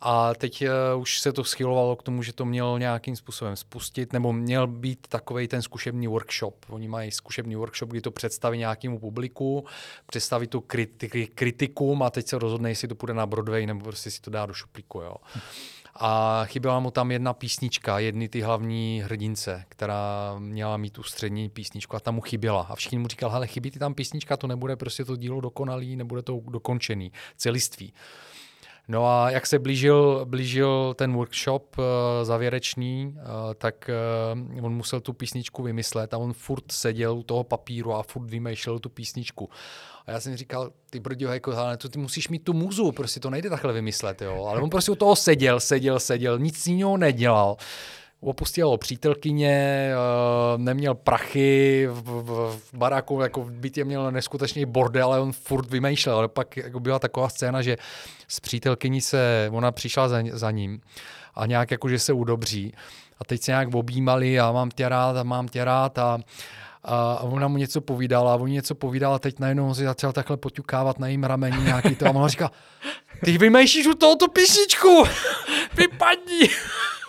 A teď uh, už se to schylovalo k tomu, že to měl nějakým způsobem spustit, nebo měl být takový ten zkušební workshop. Oni mají zkušební workshop, kdy to představí nějakému publiku, představí to kriti- kritikům a teď se rozhodne, jestli to půjde na Broadway, nebo prostě si to dá do šuplíku. Jo. A chyběla mu tam jedna písnička, jedny ty hlavní hrdince, která měla mít tu střední písničku a tam mu chyběla. A všichni mu říkal, hele, chybí ti tam písnička, to nebude prostě to dílo dokonalý, nebude to dokončený, celiství. No a jak se blížil, blížil ten workshop uh, závěrečný, uh, tak uh, on musel tu písničku vymyslet a on furt seděl u toho papíru a furt vymýšlel tu písničku. A já jsem říkal, ty brdio, jako, ale to ty musíš mít tu muzu, prostě to nejde takhle vymyslet, jo. Ale on prostě u toho seděl, seděl, seděl, nic jiného nedělal opustil přítelkyně, neměl prachy, v, v, v baráku jako v bytě měl neskutečný bordel, ale on furt vymýšlel. Ale pak jako byla taková scéna, že s přítelkyní se, ona přišla za, za ním a nějak jako, že se udobří. A teď se nějak objímali a mám tě rád a mám tě rád a, a ona mu něco povídala a on něco povídal a teď najednou si začal takhle poťukávat na jejím rameni nějaký to a ona říká, ty vymýšlíš u tohoto písničku, vypadni.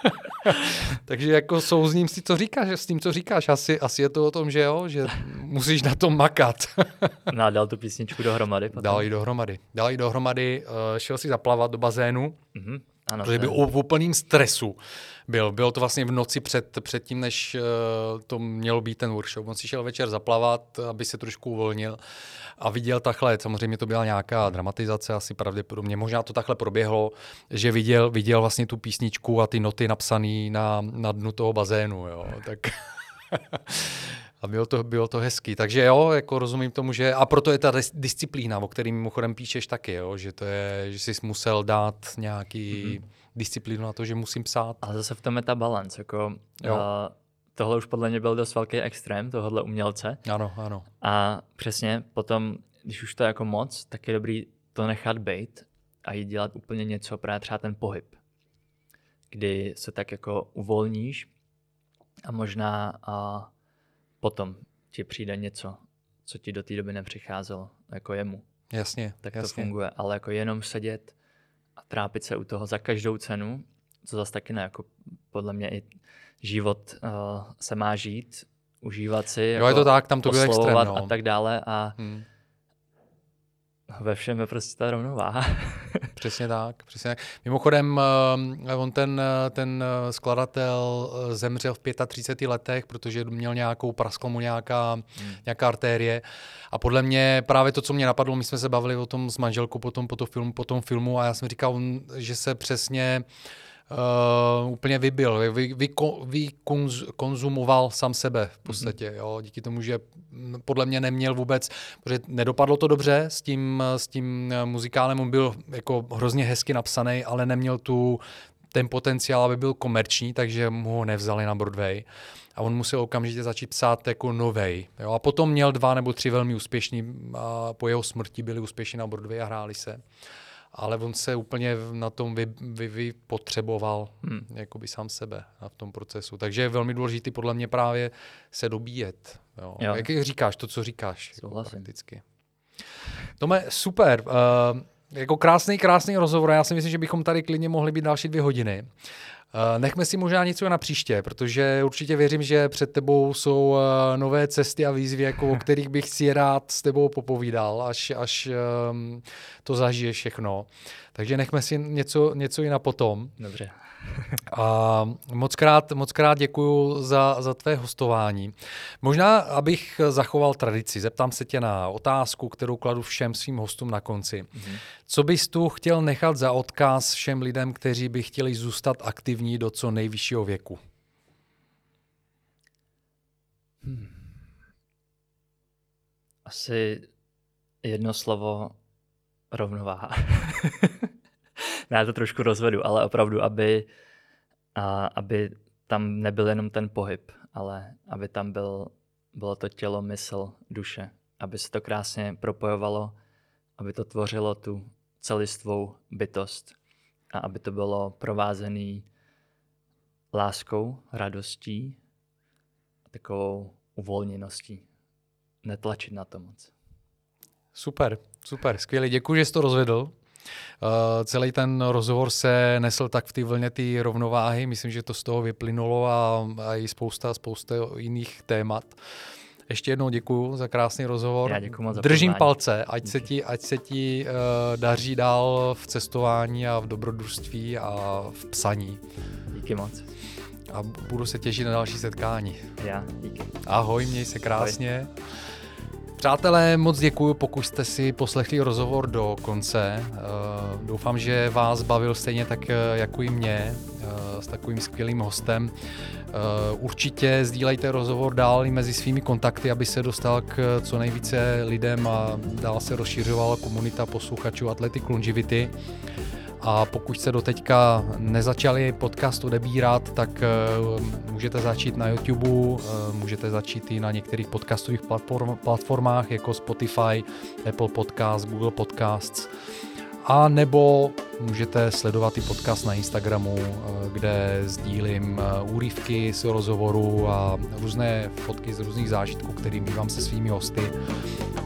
Takže jako souzním si, co říkáš, s tím, co říkáš. Asi, asi je to o tom, že jo, že musíš na tom makat. no a dal tu písničku dohromady potom. Dal ji dohromady. Dal ji dohromady, uh, šel si zaplavat do bazénu, mm-hmm. ano, protože byl v úplným stresu. Byl. Bylo to vlastně v noci před, před tím, než uh, to mělo být ten workshop. On si šel večer zaplavat, aby se trošku uvolnil a viděl takhle, samozřejmě to byla nějaká dramatizace, asi pravděpodobně, možná to takhle proběhlo, že viděl, viděl vlastně tu písničku a ty noty napsané na, na dnu toho bazénu, jo, tak... A bylo to, bylo to hezký. Takže jo, jako rozumím tomu, že... A proto je ta disciplína, o kterým mimochodem píšeš taky, jo, že to je, že jsi musel dát nějaký mm-hmm. Disciplínu na to, že musím psát. Ale zase v tom je ta balance, jako... Jo. Uh, tohle už podle mě byl dost velký extrém, tohohle umělce. Ano, ano. A přesně potom, když už to je jako moc, tak je dobrý to nechat být a jít dělat úplně něco, právě třeba ten pohyb, kdy se tak jako uvolníš a možná a potom ti přijde něco, co ti do té doby nepřicházelo, jako jemu. Jasně, Tak jasně. to funguje, ale jako jenom sedět a trápit se u toho za každou cenu, co zase taky ne, jako podle mě i život uh, se má žít, užívat si, jako Jo, je to tak, tam to byl extrém, no. a tak dále a Hmm. Ve všem je prostě ta rovnováha. Přesně tak, přesně tak. Mimochodem, eh, on ten, eh, ten eh, skladatel zemřel v 35 letech, protože měl nějakou, praskla mu nějaká, Hmm. nějaká artérie. A podle mě právě to, co mě napadlo, my jsme se bavili o tom s manželkou po tom, po tom, filmu, po tom filmu a já jsem říkal, že se přesně Uh, úplně vybil, vy, vy, vy sám sebe v podstatě, jo, díky tomu, že podle mě neměl vůbec, protože nedopadlo to dobře s tím, s tím eh, muzikálem, on byl jako hrozně hezky napsaný, ale neměl tu ten potenciál, aby byl komerční, takže mu ho nevzali na Broadway. A on musel okamžitě začít psát jako novej. Jo? A potom měl dva nebo tři velmi úspěšní, a po jeho smrti byli úspěšní na Broadway a hráli se ale on se úplně na tom vy, vy, hmm. jakoby sám sebe v tom procesu. Takže je velmi důležité podle mě právě se dobíjet. Jo. Jo. Jak říkáš, to, co říkáš. Jako prakticky. Tome, super. Uh, jako krásný, krásný rozhovor. Já si myslím, že bychom tady klidně mohli být další dvě hodiny. Uh, nechme si možná něco na příště, protože určitě věřím, že před tebou jsou uh, nové cesty a výzvy, jako, o kterých bych si rád s tebou popovídal, až, až um, to zažiješ všechno. Takže nechme si něco, něco i na potom. Dobře. A moc krát, moc krát děkuji za, za tvé hostování. Možná, abych zachoval tradici, zeptám se tě na otázku, kterou kladu všem svým hostům na konci. Mm-hmm. Co bys tu chtěl nechat za odkaz všem lidem, kteří by chtěli zůstat aktivní do co nejvyššího věku? Hmm. Asi jedno slovo rovnováha. Já to trošku rozvedu, ale opravdu, aby, a, aby tam nebyl jenom ten pohyb, ale aby tam byl, bylo to tělo, mysl, duše. Aby se to krásně propojovalo, aby to tvořilo tu celistvou bytost a aby to bylo provázené láskou, radostí a takovou uvolněností. Netlačit na to moc. Super, super, skvělý. Děkuji, že jsi to rozvedl. Uh, celý ten rozhovor se nesl tak v té vlně té rovnováhy. Myslím, že to z toho vyplynulo a, a i spousta, spousta jiných témat. Ještě jednou děkuji za krásný rozhovor. Já děkuji moc za Držím poznání. palce, ať Díky. se ti, ať se ti uh, daří dál v cestování a v dobrodružství a v psaní. Díky moc. A budu se těšit na další setkání. Já, díky. Ahoj, měj se krásně. Ahoj. Přátelé, moc děkuji, pokud jste si poslechli rozhovor do konce. Uh, doufám, že vás bavil stejně tak uh, jako i mě uh, s takovým skvělým hostem. Určitě sdílejte rozhovor dál i mezi svými kontakty, aby se dostal k co nejvíce lidem a dál se rozšiřovala komunita posluchačů Athletic Longevity. A pokud jste doteďka nezačali podcast odebírat, tak uh, můžete začít na YouTube, uh, můžete začít i na některých podcastových platform, platformách jako Spotify, Apple Podcasts, Google Podcasts. A nebo můžete sledovat i podcast na Instagramu, uh, kde sdílím úryvky z rozhovoru a různé fotky z různých zážitků, kterým bývám se svými hosty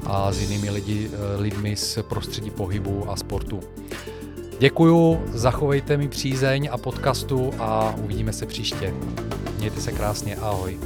a s jinými lidi, lidmi z prostředí pohybu a sportu. Děkuju, zachovejte mi přízeň a podcastu a uvidíme se příště. Mějte se krásně, ahoj.